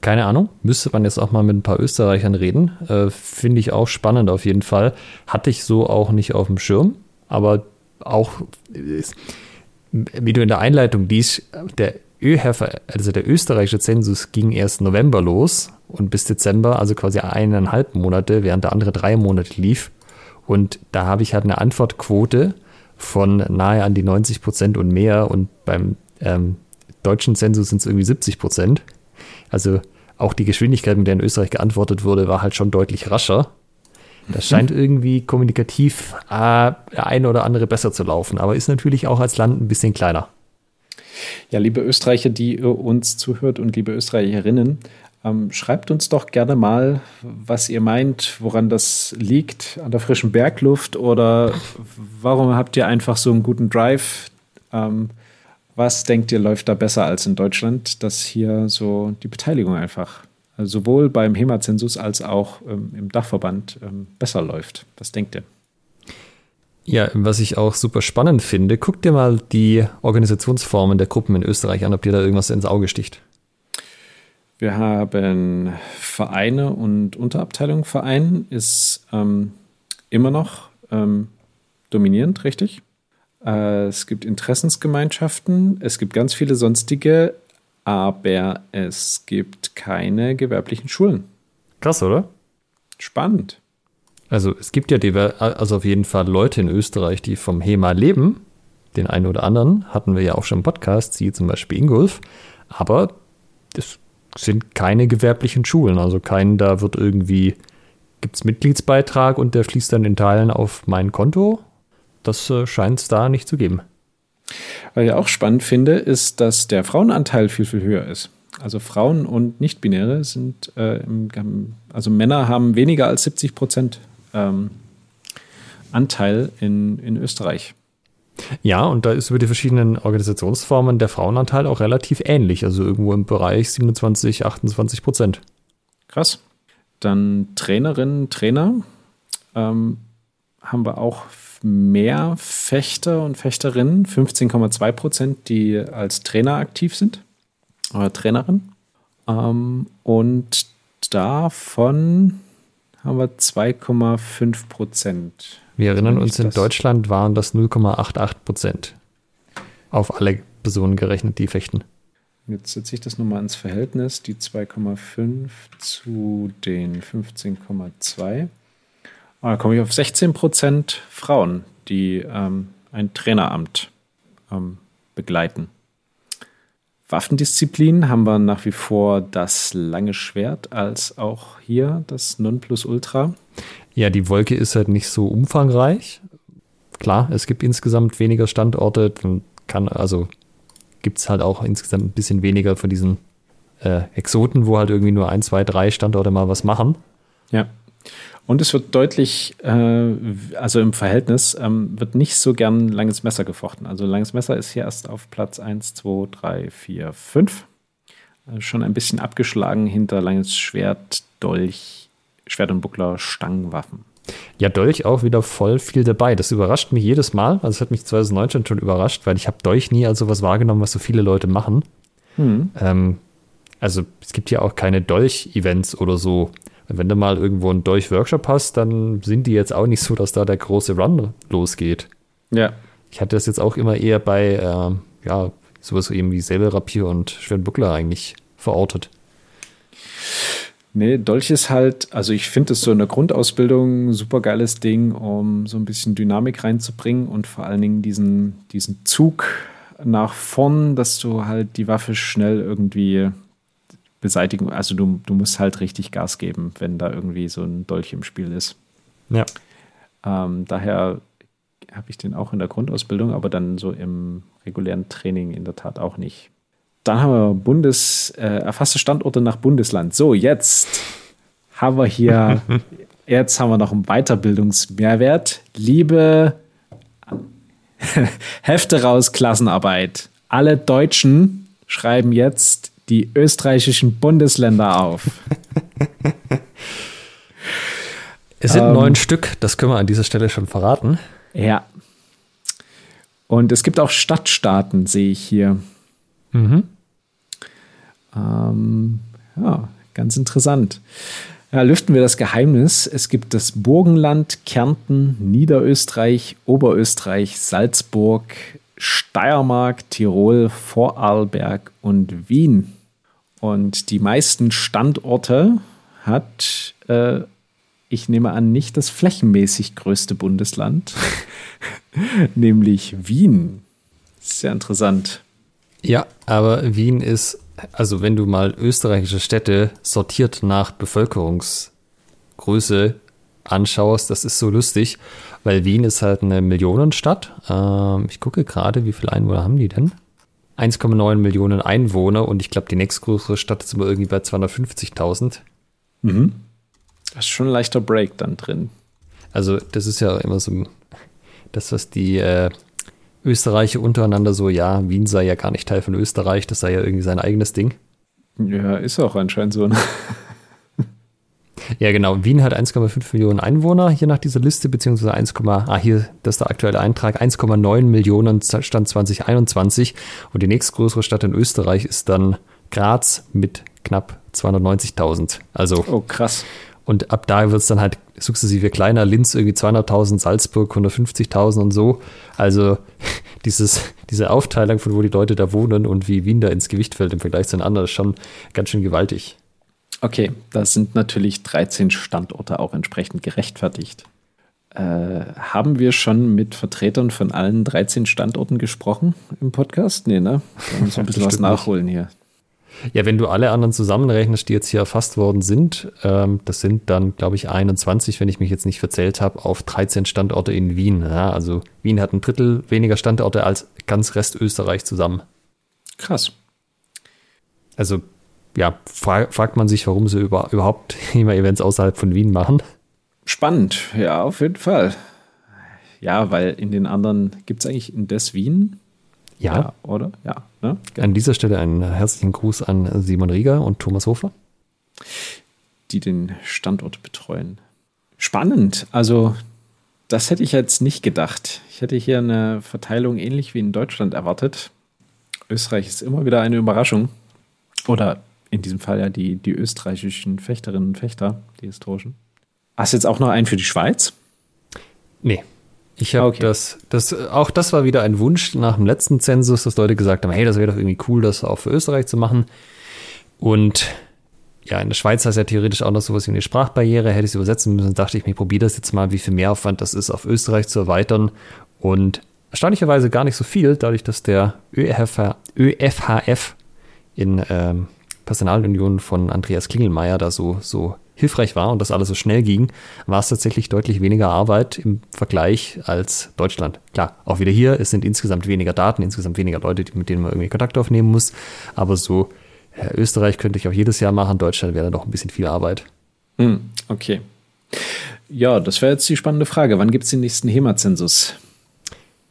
Keine Ahnung, müsste man jetzt auch mal mit ein paar Österreichern reden. Äh, Finde ich auch spannend auf jeden Fall. Hatte ich so auch nicht auf dem Schirm, aber auch, wie du in der Einleitung liest, der ÖHEFA, also der österreichische Zensus ging erst November los und bis Dezember, also quasi eineinhalb Monate, während der andere drei Monate lief. Und da habe ich halt eine Antwortquote von nahe an die 90 Prozent und mehr und beim ähm, deutschen Zensus sind es irgendwie 70 Prozent. Also auch die Geschwindigkeit, mit der in Österreich geantwortet wurde, war halt schon deutlich rascher. Das mhm. scheint irgendwie kommunikativ äh, der eine oder andere besser zu laufen, aber ist natürlich auch als Land ein bisschen kleiner. Ja, liebe Österreicher, die uns zuhört und liebe Österreicherinnen, ähm, schreibt uns doch gerne mal, was ihr meint, woran das liegt, an der frischen Bergluft oder warum habt ihr einfach so einen guten Drive? Ähm, was denkt ihr, läuft da besser als in Deutschland, dass hier so die Beteiligung einfach also sowohl beim HEMA-Zensus als auch ähm, im Dachverband ähm, besser läuft? Was denkt ihr? Ja, was ich auch super spannend finde, guckt dir mal die Organisationsformen der Gruppen in Österreich an, ob dir da irgendwas ins Auge sticht. Wir haben Vereine und Unterabteilungen. Verein ist ähm, immer noch ähm, dominierend, richtig? Äh, es gibt Interessensgemeinschaften, es gibt ganz viele sonstige, aber es gibt keine gewerblichen Schulen. Krass, oder? Spannend. Also es gibt ja also auf jeden Fall Leute in Österreich, die vom HEMA leben. Den einen oder anderen hatten wir ja auch schon im Podcast, sie zum Beispiel Ingolf. Aber es sind keine gewerblichen Schulen. Also kein, da wird irgendwie, gibt es Mitgliedsbeitrag und der fließt dann in Teilen auf mein Konto das äh, scheint es da nicht zu geben. Was ich auch spannend finde, ist, dass der Frauenanteil viel, viel höher ist. Also Frauen und Nichtbinäre sind, äh, im, also Männer haben weniger als 70 Prozent ähm, Anteil in, in Österreich. Ja, und da ist über die verschiedenen Organisationsformen der Frauenanteil auch relativ ähnlich, also irgendwo im Bereich 27, 28 Prozent. Krass. Dann Trainerinnen, Trainer ähm, haben wir auch mehr Fechter und Fechterinnen, 15,2 Prozent, die als Trainer aktiv sind oder Trainerin. Ähm, und davon haben wir 2,5 Prozent. Wir erinnern uns, in Deutschland waren das 0,88 Prozent auf alle Personen gerechnet, die fechten. Jetzt setze ich das nochmal ins Verhältnis, die 2,5 zu den 15,2. Da ah, komme ich auf 16 Prozent Frauen, die ähm, ein Traineramt ähm, begleiten. Waffendisziplin haben wir nach wie vor das lange Schwert als auch hier das Nonplusultra. Ja, die Wolke ist halt nicht so umfangreich. Klar, es gibt insgesamt weniger Standorte, dann kann also gibt es halt auch insgesamt ein bisschen weniger von diesen äh, Exoten, wo halt irgendwie nur ein, zwei, drei Standorte mal was machen. Ja. Und es wird deutlich, äh, also im Verhältnis, ähm, wird nicht so gern langes Messer gefochten. Also langes Messer ist hier erst auf Platz 1, 2, 3, 4, 5. Also schon ein bisschen abgeschlagen hinter langes Schwert, Dolch, Schwert und Buckler, Stangenwaffen. Ja, Dolch auch wieder voll viel dabei. Das überrascht mich jedes Mal. Also es hat mich 2019 schon überrascht, weil ich habe Dolch nie als sowas wahrgenommen, was so viele Leute machen. Hm. Ähm, also es gibt ja auch keine Dolch-Events oder so wenn du mal irgendwo einen Dolch-Workshop hast, dann sind die jetzt auch nicht so, dass da der große Run losgeht. Ja. Ich hatte das jetzt auch immer eher bei, äh, ja, sowas eben wie Säbelrapier und Schwertbuckler eigentlich verortet. Nee, Dolch ist halt, also ich finde es so in der Grundausbildung ein super geiles Ding, um so ein bisschen Dynamik reinzubringen und vor allen Dingen diesen, diesen Zug nach vorn, dass du halt die Waffe schnell irgendwie beseitigen. Also du, du musst halt richtig Gas geben, wenn da irgendwie so ein Dolch im Spiel ist. Ja. Ähm, daher habe ich den auch in der Grundausbildung, aber dann so im regulären Training in der Tat auch nicht. Dann haben wir Bundes, äh, erfasste Standorte nach Bundesland. So, jetzt haben wir hier, [LAUGHS] jetzt haben wir noch einen Weiterbildungsmehrwert. Liebe [LAUGHS] Hefte raus, Klassenarbeit. Alle Deutschen schreiben jetzt die österreichischen Bundesländer auf. [LAUGHS] es sind ähm, neun Stück, das können wir an dieser Stelle schon verraten. Ja. Und es gibt auch Stadtstaaten, sehe ich hier. Mhm. Ähm, ja, ganz interessant. Ja, lüften wir das Geheimnis. Es gibt das Burgenland, Kärnten, Niederösterreich, Oberösterreich, Salzburg, Steiermark, Tirol, Vorarlberg und Wien. Und die meisten Standorte hat, äh, ich nehme an, nicht das flächenmäßig größte Bundesland, [LAUGHS] nämlich Wien. Sehr interessant. Ja, aber Wien ist, also wenn du mal österreichische Städte sortiert nach Bevölkerungsgröße anschaust, das ist so lustig, weil Wien ist halt eine Millionenstadt. Ähm, ich gucke gerade, wie viele Einwohner haben die denn? 1,9 Millionen Einwohner und ich glaube, die nächstgrößere Stadt ist immer irgendwie bei 250.000. Mhm. Da ist schon ein leichter Break dann drin. Also, das ist ja immer so das, was die äh, Österreicher untereinander so, ja, Wien sei ja gar nicht Teil von Österreich, das sei ja irgendwie sein eigenes Ding. Ja, ist auch anscheinend so. Ne? [LAUGHS] Ja, genau. Wien hat 1,5 Millionen Einwohner hier nach dieser Liste, beziehungsweise 1, ah, hier, das ist der aktuelle Eintrag, 1,9 Millionen Stand 2021. Und die nächstgrößere Stadt in Österreich ist dann Graz mit knapp 290.000. Also. Oh, krass. Und ab da wird es dann halt sukzessive kleiner. Linz irgendwie 200.000, Salzburg 150.000 und so. Also [LAUGHS] dieses, diese Aufteilung von wo die Leute da wohnen und wie Wien da ins Gewicht fällt im Vergleich zu den anderen ist schon ganz schön gewaltig. Okay, da sind natürlich 13 Standorte auch entsprechend gerechtfertigt. Äh, haben wir schon mit Vertretern von allen 13 Standorten gesprochen im Podcast? Nee, ne? Da muss ein [LAUGHS] bisschen was nachholen hier. Ja, wenn du alle anderen zusammenrechnest, die jetzt hier erfasst worden sind, ähm, das sind dann, glaube ich, 21, wenn ich mich jetzt nicht verzählt habe, auf 13 Standorte in Wien. Ja, also Wien hat ein Drittel weniger Standorte als ganz Rest Österreich zusammen. Krass. Also ja, fra fragt man sich, warum sie über, überhaupt [LAUGHS] immer Events außerhalb von Wien machen. Spannend, ja, auf jeden Fall. Ja, weil in den anderen gibt es eigentlich in Des Wien. Ja. ja oder? Ja. Ne? An dieser Stelle einen herzlichen Gruß an Simon Rieger und Thomas Hofer. Die den Standort betreuen. Spannend. Also, das hätte ich jetzt nicht gedacht. Ich hätte hier eine Verteilung ähnlich wie in Deutschland erwartet. Österreich ist immer wieder eine Überraschung. Oder in diesem Fall ja die, die österreichischen Fechterinnen und Fechter, die historischen. Hast du jetzt auch noch einen für die Schweiz? Nee. Ich habe okay. das, das, auch das war wieder ein Wunsch nach dem letzten Zensus, dass Leute gesagt haben, hey, das wäre doch irgendwie cool, das auch für Österreich zu machen. Und ja, in der Schweiz heißt ja theoretisch auch noch sowas wie eine Sprachbarriere, hätte ich es übersetzen müssen, dachte ich mir, probiere das jetzt mal, wie viel Mehraufwand das ist, auf Österreich zu erweitern. Und erstaunlicherweise gar nicht so viel, dadurch, dass der ÖFH, ÖFHF in ähm, Personalunion von Andreas Klingelmeier da so, so hilfreich war und das alles so schnell ging, war es tatsächlich deutlich weniger Arbeit im Vergleich als Deutschland. Klar, auch wieder hier, es sind insgesamt weniger Daten, insgesamt weniger Leute, mit denen man irgendwie Kontakt aufnehmen muss. Aber so, ja, Österreich könnte ich auch jedes Jahr machen, Deutschland wäre dann doch ein bisschen viel Arbeit. Hm, okay. Ja, das wäre jetzt die spannende Frage. Wann gibt es den nächsten HEMA-Zensus?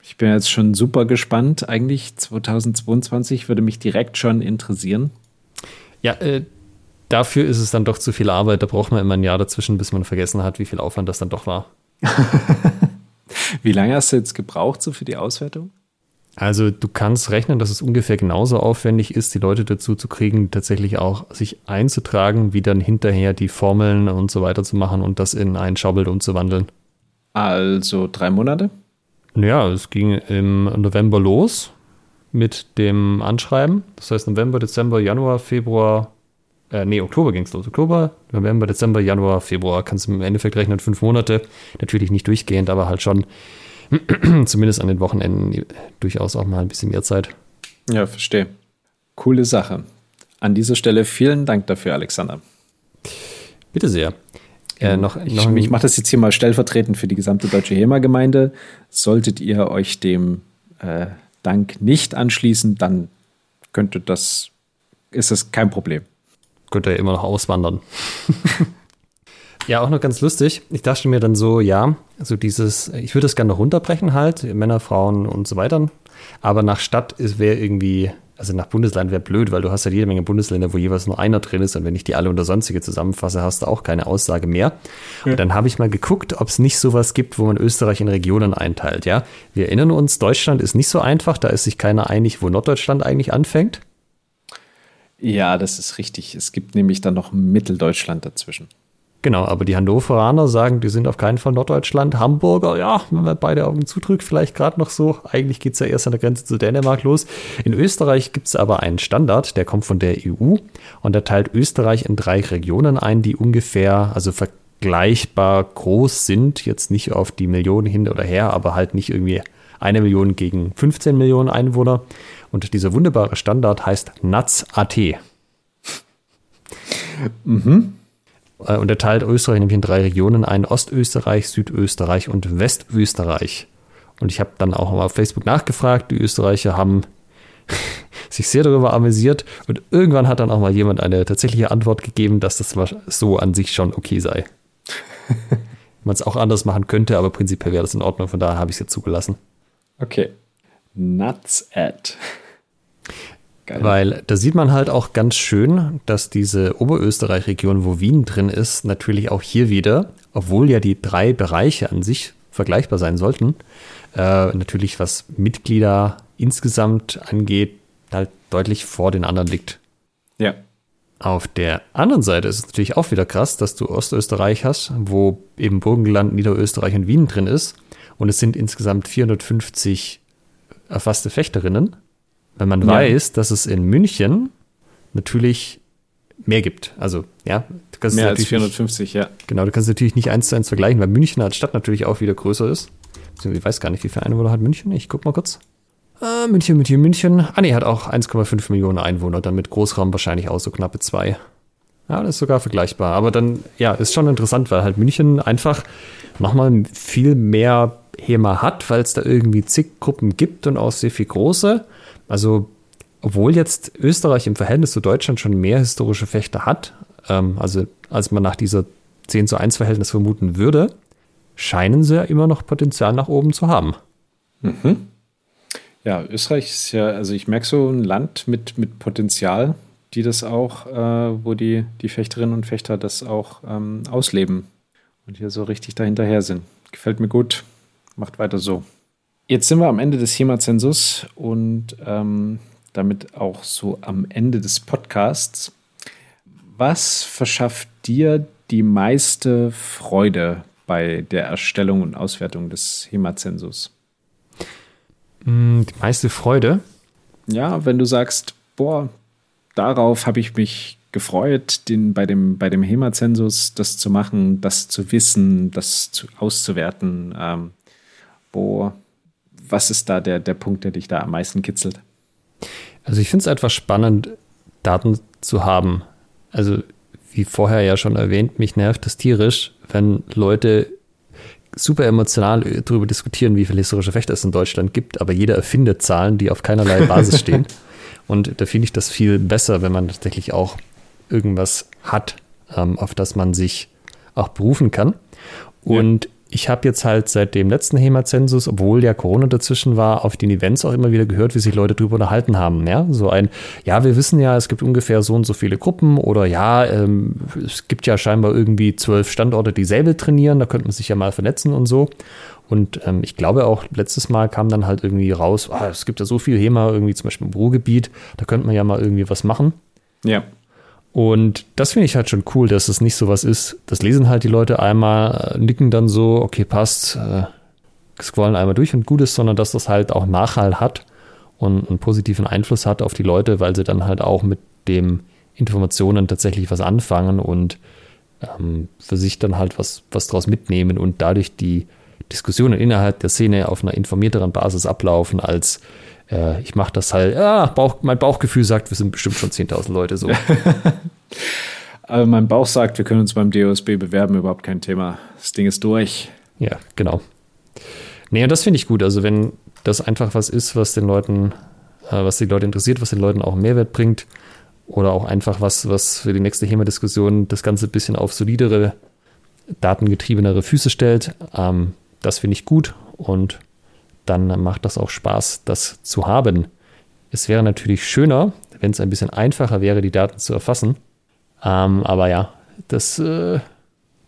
Ich bin jetzt schon super gespannt. Eigentlich 2022 würde mich direkt schon interessieren. Ja, äh, dafür ist es dann doch zu viel Arbeit. Da braucht man immer ein Jahr dazwischen, bis man vergessen hat, wie viel Aufwand das dann doch war. [LAUGHS] wie lange hast du jetzt gebraucht so für die Auswertung? Also du kannst rechnen, dass es ungefähr genauso aufwendig ist, die Leute dazu zu kriegen, tatsächlich auch sich einzutragen, wie dann hinterher die Formeln und so weiter zu machen und das in ein Schaubild umzuwandeln. Also drei Monate? Ja, es ging im November los mit dem Anschreiben. Das heißt November, Dezember, Januar, Februar, äh, nee, Oktober ging es los. Oktober, November, Dezember, Januar, Februar. Kannst du im Endeffekt rechnen, fünf Monate. Natürlich nicht durchgehend, aber halt schon [CLEARS THROAT] zumindest an den Wochenenden durchaus auch mal ein bisschen mehr Zeit. Ja, verstehe. Coole Sache. An dieser Stelle vielen Dank dafür, Alexander. Bitte sehr. Äh, noch, ich, noch ich mache das jetzt hier mal stellvertretend für die gesamte deutsche HEMA-Gemeinde. Solltet ihr euch dem äh, Dank nicht anschließen, dann könnte das, ist das kein Problem. Könnte er immer noch auswandern. [LAUGHS] ja, auch noch ganz lustig. Ich dachte mir dann so, ja, also dieses, ich würde das gerne runterbrechen halt, Männer, Frauen und so weiter. Aber nach Stadt wäre irgendwie also nach Bundesland wäre blöd, weil du hast ja jede Menge Bundesländer, wo jeweils nur einer drin ist und wenn ich die alle unter sonstige zusammenfasse, hast du auch keine Aussage mehr. Ja. Und dann habe ich mal geguckt, ob es nicht sowas gibt, wo man Österreich in Regionen einteilt, ja. Wir erinnern uns, Deutschland ist nicht so einfach, da ist sich keiner einig, wo Norddeutschland eigentlich anfängt. Ja, das ist richtig. Es gibt nämlich dann noch Mitteldeutschland dazwischen. Genau, aber die Hannoveraner sagen, die sind auf keinen Fall Norddeutschland. Hamburger, ja, wenn man beide Augen zudrückt, vielleicht gerade noch so. Eigentlich geht es ja erst an der Grenze zu Dänemark los. In Österreich gibt es aber einen Standard, der kommt von der EU und der teilt Österreich in drei Regionen ein, die ungefähr, also vergleichbar groß sind. Jetzt nicht auf die Millionen hin oder her, aber halt nicht irgendwie eine Million gegen 15 Millionen Einwohner. Und dieser wunderbare Standard heißt NATS-AT. Mhm. Äh, und er teilt Österreich nämlich in drei Regionen ein: Ostösterreich, Südösterreich und Westösterreich. Und ich habe dann auch mal auf Facebook nachgefragt. Die Österreicher haben [LAUGHS] sich sehr darüber amüsiert und irgendwann hat dann auch mal jemand eine tatsächliche Antwort gegeben, dass das so an sich schon okay sei. [LAUGHS] Man es auch anders machen könnte, aber prinzipiell wäre das in Ordnung, von daher habe ich es jetzt zugelassen. Okay. Nuts at. Geil. Weil da sieht man halt auch ganz schön, dass diese Oberösterreich-Region, wo Wien drin ist, natürlich auch hier wieder, obwohl ja die drei Bereiche an sich vergleichbar sein sollten, äh, natürlich was Mitglieder insgesamt angeht, halt deutlich vor den anderen liegt. Ja. Auf der anderen Seite ist es natürlich auch wieder krass, dass du Ostösterreich hast, wo eben Burgenland, Niederösterreich und Wien drin ist. Und es sind insgesamt 450 erfasste Fechterinnen wenn man ja. weiß, dass es in München natürlich mehr gibt. Also, ja, du kannst mehr als 450, nicht, ja. Genau, du kannst natürlich nicht eins zu eins vergleichen, weil München als Stadt natürlich auch wieder größer ist. Ich weiß gar nicht, wie viele Einwohner hat München. Ich guck mal kurz. Äh, München, München, München. Ah, nee, hat auch 1,5 Millionen Einwohner, dann mit Großraum wahrscheinlich auch so knappe zwei. Ja, das ist sogar vergleichbar. Aber dann, ja, ist schon interessant, weil halt München einfach nochmal viel mehr HEMA hat, weil es da irgendwie zig Gruppen gibt und auch sehr viel große. Also, obwohl jetzt Österreich im Verhältnis zu Deutschland schon mehr historische Fechter hat, ähm, also als man nach dieser 10 zu 1 Verhältnis vermuten würde, scheinen sie ja immer noch Potenzial nach oben zu haben. Mhm. Ja, Österreich ist ja, also ich merke so ein Land mit, mit Potenzial, die das auch, äh, wo die, die Fechterinnen und Fechter das auch ähm, ausleben und hier so richtig dahinterher sind. Gefällt mir gut. Macht weiter so. Jetzt sind wir am Ende des HEMA-Zensus und ähm, damit auch so am Ende des Podcasts. Was verschafft dir die meiste Freude bei der Erstellung und Auswertung des HEMA-Zensus? Hm, die meiste Freude? Ja, wenn du sagst, boah, darauf habe ich mich gefreut, den, bei dem, bei dem HEMA-Zensus das zu machen, das zu wissen, das zu, auszuwerten. Ähm, wo, was ist da der, der Punkt, der dich da am meisten kitzelt? Also ich finde es einfach spannend, Daten zu haben. Also wie vorher ja schon erwähnt, mich nervt das tierisch, wenn Leute super emotional darüber diskutieren, wie viele historische Fechter es in Deutschland gibt, aber jeder erfindet Zahlen, die auf keinerlei Basis stehen. [LAUGHS] Und da finde ich das viel besser, wenn man tatsächlich auch irgendwas hat, ähm, auf das man sich auch berufen kann. Und ich habe jetzt halt seit dem letzten HEMA-Zensus, obwohl ja Corona dazwischen war, auf den Events auch immer wieder gehört, wie sich Leute darüber unterhalten haben. Ja, so ein, ja, wir wissen ja, es gibt ungefähr so und so viele Gruppen oder ja, ähm, es gibt ja scheinbar irgendwie zwölf Standorte, die selber trainieren, da könnte man sich ja mal vernetzen und so. Und ähm, ich glaube auch, letztes Mal kam dann halt irgendwie raus, ah, es gibt ja so viel HEMA, irgendwie zum Beispiel im Ruhrgebiet, da könnte man ja mal irgendwie was machen. Ja. Und das finde ich halt schon cool, dass es nicht so was ist. Das lesen halt die Leute einmal, äh, nicken dann so, okay, passt, äh, scrollen einmal durch und gut ist, sondern dass das halt auch Nachhall hat und einen positiven Einfluss hat auf die Leute, weil sie dann halt auch mit den Informationen tatsächlich was anfangen und ähm, für sich dann halt was, was draus mitnehmen und dadurch die Diskussionen innerhalb der Szene auf einer informierteren Basis ablaufen, als äh, ich mache das halt, ja, Bauch, mein Bauchgefühl sagt, wir sind bestimmt schon 10.000 Leute so. Aber [LAUGHS] mein Bauch sagt, wir können uns beim DOSB bewerben, überhaupt kein Thema. Das Ding ist durch. Ja, genau. Nee, und das finde ich gut. Also, wenn das einfach was ist, was den Leuten, äh, was die Leute interessiert, was den Leuten auch Mehrwert bringt, oder auch einfach was, was für die nächste HEMA-Diskussion das Ganze ein bisschen auf solidere, datengetriebenere Füße stellt, ähm, das finde ich gut und dann macht das auch Spaß, das zu haben. Es wäre natürlich schöner, wenn es ein bisschen einfacher wäre, die Daten zu erfassen. Ähm, aber ja, das, äh,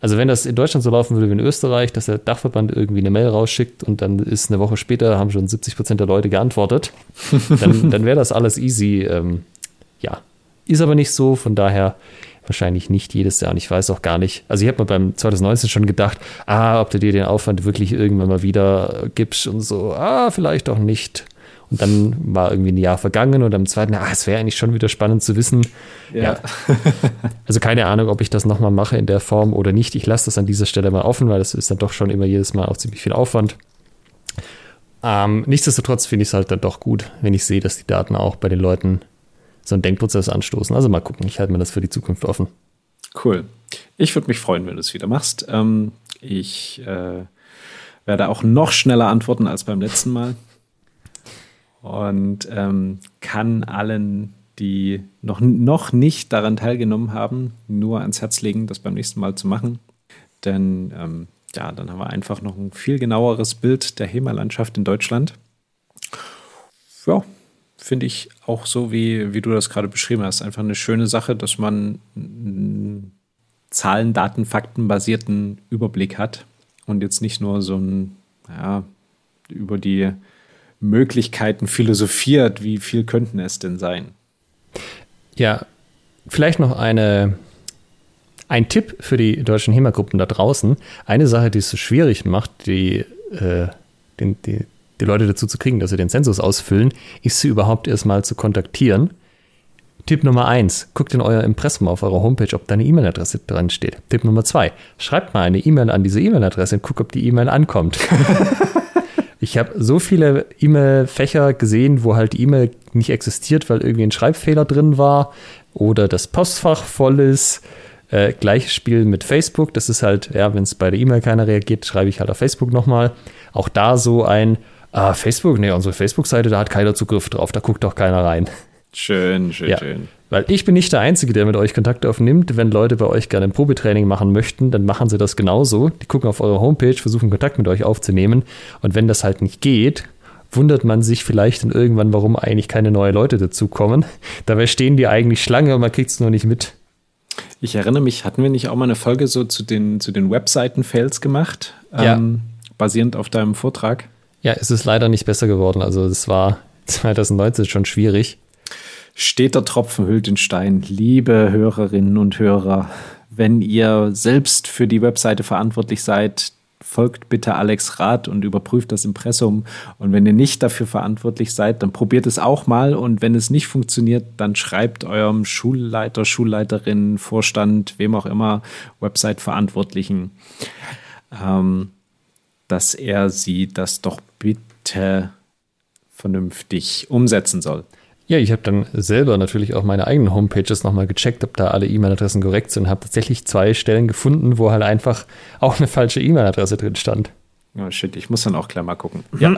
also wenn das in Deutschland so laufen würde wie in Österreich, dass der Dachverband irgendwie eine Mail rausschickt und dann ist eine Woche später, haben schon 70 Prozent der Leute geantwortet, [LAUGHS] dann, dann wäre das alles easy. Ähm, ja, ist aber nicht so, von daher wahrscheinlich nicht jedes Jahr. Und ich weiß auch gar nicht. Also ich habe mir beim 2019 schon gedacht, ah, ob du dir den Aufwand wirklich irgendwann mal wieder gibst und so, ah, vielleicht auch nicht. Und dann war irgendwie ein Jahr vergangen und am zweiten, ah, es wäre eigentlich schon wieder spannend zu wissen. Ja. ja. Also keine Ahnung, ob ich das nochmal mache in der Form oder nicht. Ich lasse das an dieser Stelle mal offen, weil das ist dann doch schon immer jedes Mal auch ziemlich viel Aufwand. Ähm, nichtsdestotrotz finde ich es halt dann doch gut, wenn ich sehe, dass die Daten auch bei den Leuten so einen Denkprozess anstoßen. Also mal gucken, ich halte mir das für die Zukunft offen. Cool. Ich würde mich freuen, wenn du es wieder machst. Ähm, ich äh, werde auch noch schneller antworten als beim letzten Mal und ähm, kann allen, die noch, noch nicht daran teilgenommen haben, nur ans Herz legen, das beim nächsten Mal zu machen. Denn ähm, ja, dann haben wir einfach noch ein viel genaueres Bild der HEMA-Landschaft in Deutschland. Ja, finde ich auch so, wie, wie du das gerade beschrieben hast. Einfach eine schöne Sache, dass man einen Zahlen, Daten, Fakten basierten Überblick hat und jetzt nicht nur so ein, ja, über die Möglichkeiten philosophiert, wie viel könnten es denn sein? Ja, vielleicht noch eine, ein Tipp für die deutschen HEMA-Gruppen da draußen. Eine Sache, die es so schwierig macht, die, äh, den, die, die Leute dazu zu kriegen, dass sie den Zensus ausfüllen, ist sie überhaupt erstmal zu kontaktieren. Tipp Nummer eins: guckt in euer Impressum auf eurer Homepage, ob da eine E-Mail-Adresse dran steht. Tipp Nummer zwei: schreibt mal eine E-Mail an diese E-Mail-Adresse und guckt, ob die E-Mail ankommt. [LAUGHS] Ich habe so viele E-Mail-Fächer gesehen, wo halt die E-Mail nicht existiert, weil irgendwie ein Schreibfehler drin war oder das Postfach voll ist. Äh, gleiches Spiel mit Facebook. Das ist halt, ja, wenn es bei der E-Mail keiner reagiert, schreibe ich halt auf Facebook nochmal. Auch da so ein, ah, Facebook, nee, unsere Facebook-Seite, da hat keiner Zugriff drauf, da guckt doch keiner rein. Schön, schön, ja. schön. Weil ich bin nicht der Einzige, der mit euch Kontakt aufnimmt. Wenn Leute bei euch gerne ein Probetraining machen möchten, dann machen sie das genauso. Die gucken auf eure Homepage, versuchen Kontakt mit euch aufzunehmen. Und wenn das halt nicht geht, wundert man sich vielleicht dann irgendwann, warum eigentlich keine neuen Leute dazukommen. [LAUGHS] Dabei stehen die eigentlich Schlange und man kriegt es nur nicht mit. Ich erinnere mich, hatten wir nicht auch mal eine Folge so zu den, zu den Webseiten-Fails gemacht? Ja. Ähm, basierend auf deinem Vortrag? Ja, es ist leider nicht besser geworden. Also es war [LAUGHS] 2019 schon schwierig. Steht der Tropfen hüllt den Stein. Liebe Hörerinnen und Hörer, wenn ihr selbst für die Webseite verantwortlich seid, folgt bitte Alex Rat und überprüft das Impressum. Und wenn ihr nicht dafür verantwortlich seid, dann probiert es auch mal. Und wenn es nicht funktioniert, dann schreibt eurem Schulleiter, Schulleiterin, Vorstand, wem auch immer, Website-Verantwortlichen, ähm, dass er sie das doch bitte vernünftig umsetzen soll. Ja, ich habe dann selber natürlich auch meine eigenen Homepages nochmal gecheckt, ob da alle E-Mail-Adressen korrekt sind und habe tatsächlich zwei Stellen gefunden, wo halt einfach auch eine falsche E-Mail-Adresse drin stand. Oh shit, ich muss dann auch gleich mal gucken. Ja,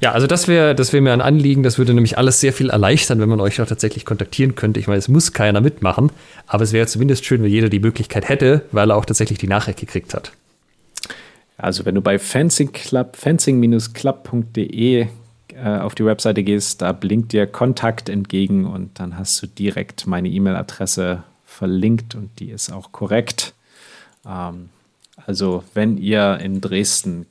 ja also das wäre das wär mir ein Anliegen. Das würde nämlich alles sehr viel erleichtern, wenn man euch auch tatsächlich kontaktieren könnte. Ich meine, es muss keiner mitmachen, aber es wäre zumindest schön, wenn jeder die Möglichkeit hätte, weil er auch tatsächlich die Nachricht gekriegt hat. Also wenn du bei fencingclub, fencing-club.de äh, auf die Webseite gehst, da blinkt dir Kontakt entgegen und dann hast du direkt meine E-Mail-Adresse verlinkt und die ist auch korrekt. Ähm, also wenn ihr in Dresden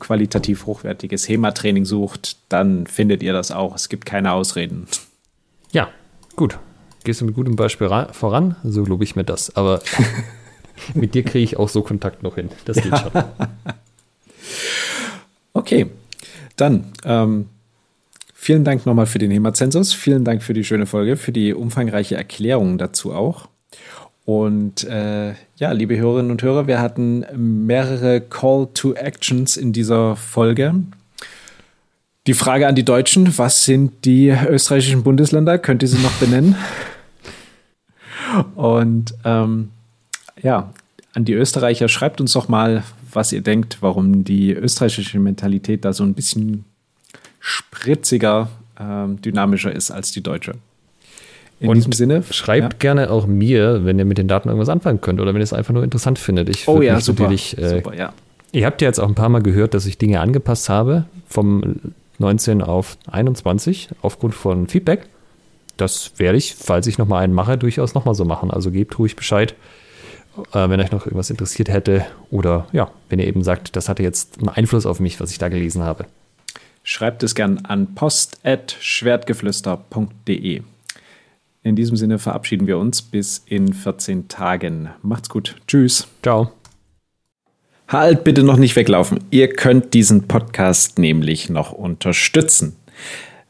qualitativ hochwertiges HEMA-Training sucht, dann findet ihr das auch. Es gibt keine Ausreden. Ja, gut. Gehst du mit gutem Beispiel voran? So glaube ich mir das. Aber [LAUGHS] [LAUGHS] mit dir kriege ich auch so Kontakt noch hin. Das geht ja. schon. [LAUGHS] Okay, dann, ähm, vielen Dank nochmal für den HEMA-Zensus. Vielen Dank für die schöne Folge, für die umfangreiche Erklärung dazu auch. Und äh, ja, liebe Hörerinnen und Hörer, wir hatten mehrere Call to Actions in dieser Folge. Die Frage an die Deutschen, was sind die österreichischen Bundesländer? Könnt ihr sie noch benennen? [LAUGHS] Und ähm, ja, an die Österreicher, schreibt uns doch mal, was ihr denkt, warum die österreichische Mentalität da so ein bisschen spritziger, ähm, dynamischer ist als die deutsche. In und diesem Sinne. Schreibt ja. gerne auch mir, wenn ihr mit den Daten irgendwas anfangen könnt oder wenn ihr es einfach nur interessant findet. Ich oh ja, super. Äh, super ja. Ihr habt ja jetzt auch ein paar Mal gehört, dass ich Dinge angepasst habe vom 19 auf 21 aufgrund von Feedback. Das werde ich, falls ich nochmal einen mache, durchaus nochmal so machen. Also gebt ruhig Bescheid äh, wenn euch noch irgendwas interessiert hätte oder ja, wenn ihr eben sagt, das hatte jetzt einen Einfluss auf mich, was ich da gelesen habe. Schreibt es gern an post.schwertgeflüster.de. In diesem Sinne verabschieden wir uns bis in 14 Tagen. Macht's gut. Tschüss. Ciao. Halt bitte noch nicht weglaufen. Ihr könnt diesen Podcast nämlich noch unterstützen.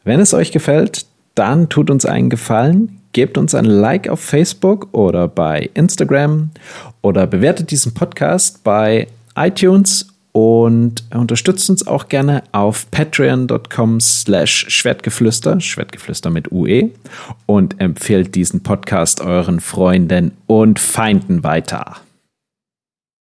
Wenn es euch gefällt, dann tut uns einen Gefallen, gebt uns ein Like auf Facebook oder bei Instagram oder bewertet diesen Podcast bei iTunes und unterstützt uns auch gerne auf patreon.com slash schwertgeflüster, Schwertgeflüster mit UE und empfehlt diesen Podcast euren Freunden und Feinden weiter.